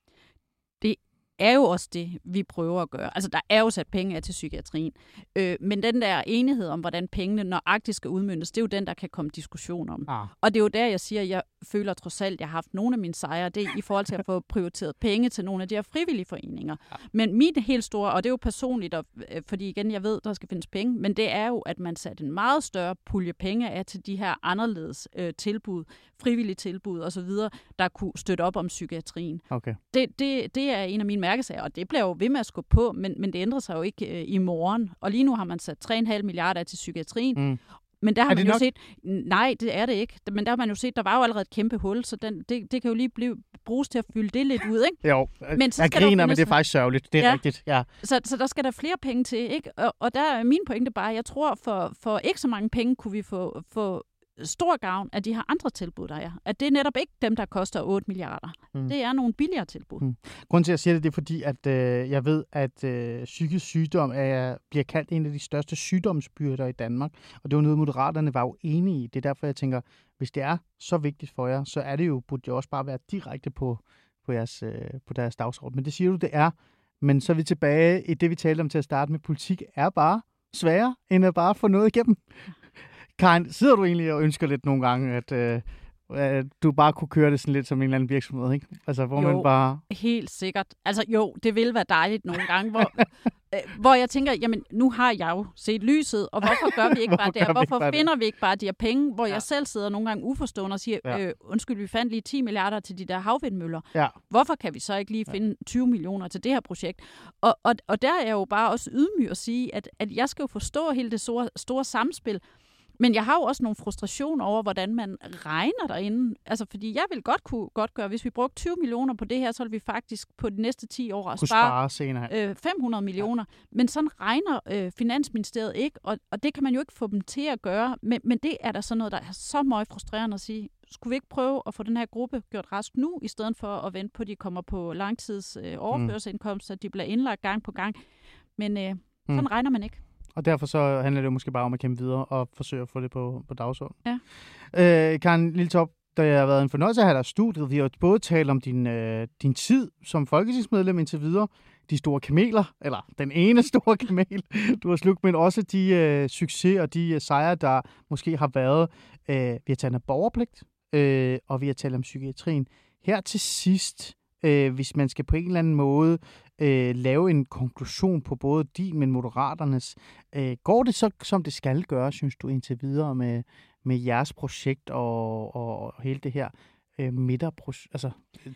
S2: er jo også det, vi prøver at gøre. Altså, der er jo sat penge af til psykiatrien. Øh, men den der enighed om, hvordan pengene nøjagtigt skal udmyndes, det er jo den, der kan komme diskussion om. Ah. Og det er jo der, jeg siger, at jeg føler trods alt, at jeg har haft nogle af mine sejre. Det er i forhold til at få prioriteret penge til nogle af de her frivillige foreninger. Ja. Men mit helt store, og det er jo personligt, og, øh, fordi igen, jeg ved, der skal findes penge, men det er jo, at man satte en meget større pulje penge af til de her anderledes øh, tilbud, frivillige tilbud osv., der kunne støtte op om psykiatrien. Okay. Det, det, det er en af mine mærkesager, og det bliver jo ved med at skubbe på, men, men det ændrer sig jo ikke øh, i morgen. Og lige nu har man sat 3,5 milliarder til psykiatrien, mm. Men der har man jo nok? set, nej, det er det ikke. Men der har man jo set, der var jo allerede et kæmpe hul, så den, det, det kan jo lige blive, bruges til at fylde det lidt ud, ikke?
S1: Jo, men så jeg griner, men det er faktisk sørgeligt. Det er ja. rigtigt, ja.
S2: Så, så der skal der flere penge til, ikke? Og, og der er min pointe bare, jeg tror, for, for ikke så mange penge kunne vi få, få stor gavn af de her andre tilbud, der er. At det er netop ikke dem, der koster 8 milliarder. Mm. Det er nogle billigere tilbud. Mm.
S1: Grunden til, at jeg siger det, det er fordi, at øh, jeg ved, at øh, psykisk sygdom er, bliver kaldt en af de største sygdomsbyrder i Danmark. Og det var noget, moderaterne var jo enige i. Det er derfor, jeg tænker, hvis det er så vigtigt for jer, så er det jo, burde det også bare være direkte på, på, jeres, øh, på deres dagsorden. Men det siger du, det er. Men så er vi tilbage i det, vi talte om til at starte med. Politik er bare sværere, end at bare få noget igennem. Karin, sidder du egentlig og ønsker lidt nogle gange, at, øh, at du bare kunne køre det sådan lidt som en eller anden virksomhed, ikke? Altså, hvor
S2: jo,
S1: man bare...
S2: helt sikkert. Altså jo, det vil være dejligt nogle gange, hvor, øh, hvor jeg tænker, jamen nu har jeg jo set lyset, og hvorfor gør vi ikke bare det? Hvorfor vi finder det? vi ikke bare de her penge, hvor ja. jeg selv sidder nogle gange uforstående og siger, ja. øh, undskyld, vi fandt lige 10 milliarder til de der havvindmøller. Ja. Hvorfor kan vi så ikke lige finde 20 millioner til det her projekt? Og, og, og der er jeg jo bare også ydmyg at sige, at, at jeg skal jo forstå hele det store, store samspil, men jeg har jo også nogle frustrationer over, hvordan man regner derinde. Altså, fordi jeg vil godt kunne godt gøre, hvis vi brugte 20 millioner på det her, så vil vi faktisk på de næste 10 år
S1: spare, spare senere.
S2: Øh, 500 millioner. Ja. Men sådan regner øh, Finansministeriet ikke, og, og det kan man jo ikke få dem til at gøre. Men, men det er der så noget, der er så meget frustrerende at sige. Skulle vi ikke prøve at få den her gruppe gjort rask nu, i stedet for at vente på, at de kommer på langtids øh, overførselsindkomst, mm. at de bliver indlagt gang på gang. Men øh, sådan mm. regner man ikke.
S1: Og derfor så handler det jo måske bare om at kæmpe videre og forsøge at få det på, på dagsordenen. Ja. Øh, Karen Lilletop, der har været en fornøjelse at have dig studiet. Vi har både talt om din, øh, din tid som folketingsmedlem indtil videre, de store kameler, eller den ene store kamel, du har slugt, men også de øh, succeser og de øh, sejre, der måske har været. Øh, vi har talt om borgerpligt, øh, og vi har talt om psykiatrien. Her til sidst, øh, hvis man skal på en eller anden måde øh, lave en konklusion på både din, men moderaternes. Øh, går det så, som det skal gøre, synes du, indtil videre med, med jeres projekt og, og, hele det her øh, midterprojekt, altså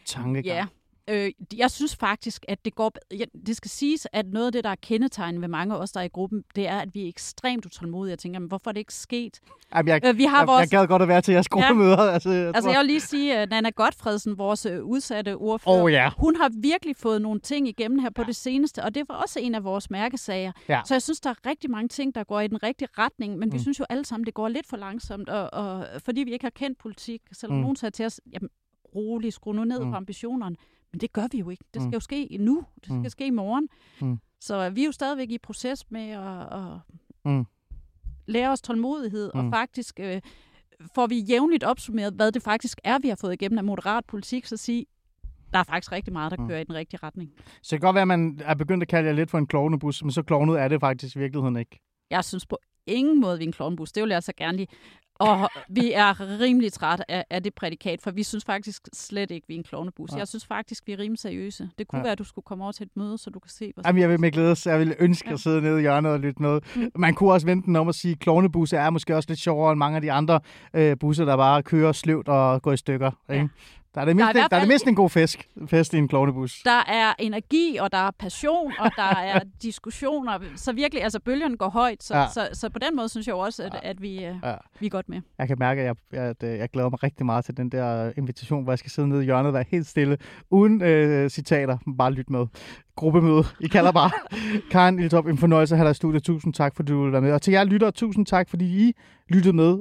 S1: tankegang?
S2: Ja, Øh, jeg synes faktisk, at det går... Ja, det skal siges, at noget af det, der er kendetegnet ved mange af os, der er i gruppen, det er, at vi er ekstremt utålmodige. Jeg tænker, men hvorfor er det ikke sket?
S1: Jamen, jeg, øh, vi har jeg, vores... jeg gad godt at være til jeres gruppemøder. Ja.
S2: Altså, jeg, altså, jeg vil lige sige, at Nana Godfredsen, vores uh, udsatte ordfører,
S1: oh, yeah.
S2: hun har virkelig fået nogle ting igennem her på ja. det seneste, og det var også en af vores mærkesager. Ja. Så jeg synes, der er rigtig mange ting, der går i den rigtige retning, men mm. vi synes jo alle sammen, det går lidt for langsomt, og, og fordi vi ikke har kendt politik, selvom mm. nogen sagde til os, jamen, rolig, skru nu ned mm. på ambitionerne. Men det gør vi jo ikke. Det skal mm. jo ske nu. Det skal mm. ske i morgen. Mm. Så vi er jo stadigvæk i proces med at, at mm. lære os tålmodighed, mm. og faktisk øh, får vi jævnligt opsummeret, hvad det faktisk er, vi har fået igennem af moderat politik, så sige, der er faktisk rigtig meget, der mm. kører i den rigtige retning.
S1: Så det kan godt være, at man er begyndt at kalde jer lidt for en klovnebus, men så klovnet er det faktisk i virkeligheden ikke.
S2: Jeg synes på ingen måde, vi er en klovnebus. Det vil jeg altså gerne lige og vi er rimelig træt af, af det prædikat, for vi synes faktisk slet ikke, vi er en klovnebus. Ja. Jeg synes faktisk, vi er rimelig seriøse. Det kunne ja. være, at du skulle komme over til et møde, så du kan se, hvad
S1: Jamen, jeg vil med glæde, jeg vil ønske ja. at sidde nede i hjørnet og lytte med. Mm. Man kunne også vente den om at sige, at klovnebusser er måske også lidt sjovere end mange af de andre øh, busser, der bare kører sløvt og går i stykker. Ikke? Ja. Der er det mindst, der er, der er det mindst en god fisk, fest i en klovnebus.
S2: Der er energi, og der er passion, og der er diskussioner. Så virkelig, altså bølgen går højt. Så, ja. så, så på den måde synes jeg også, at, at vi, øh, ja. vi er godt med.
S1: Jeg kan mærke, at jeg, at øh, jeg glæder mig rigtig meget til den der invitation, hvor jeg skal sidde nede i hjørnet og være helt stille, uden øh, citater, bare lytte med. Gruppemøde. I kalder bare. Karen Iltop, en fornøjelse at have dig i studiet. Tusind tak, fordi du ville være med. Og til jer lytter, tusind tak, fordi I lyttede med.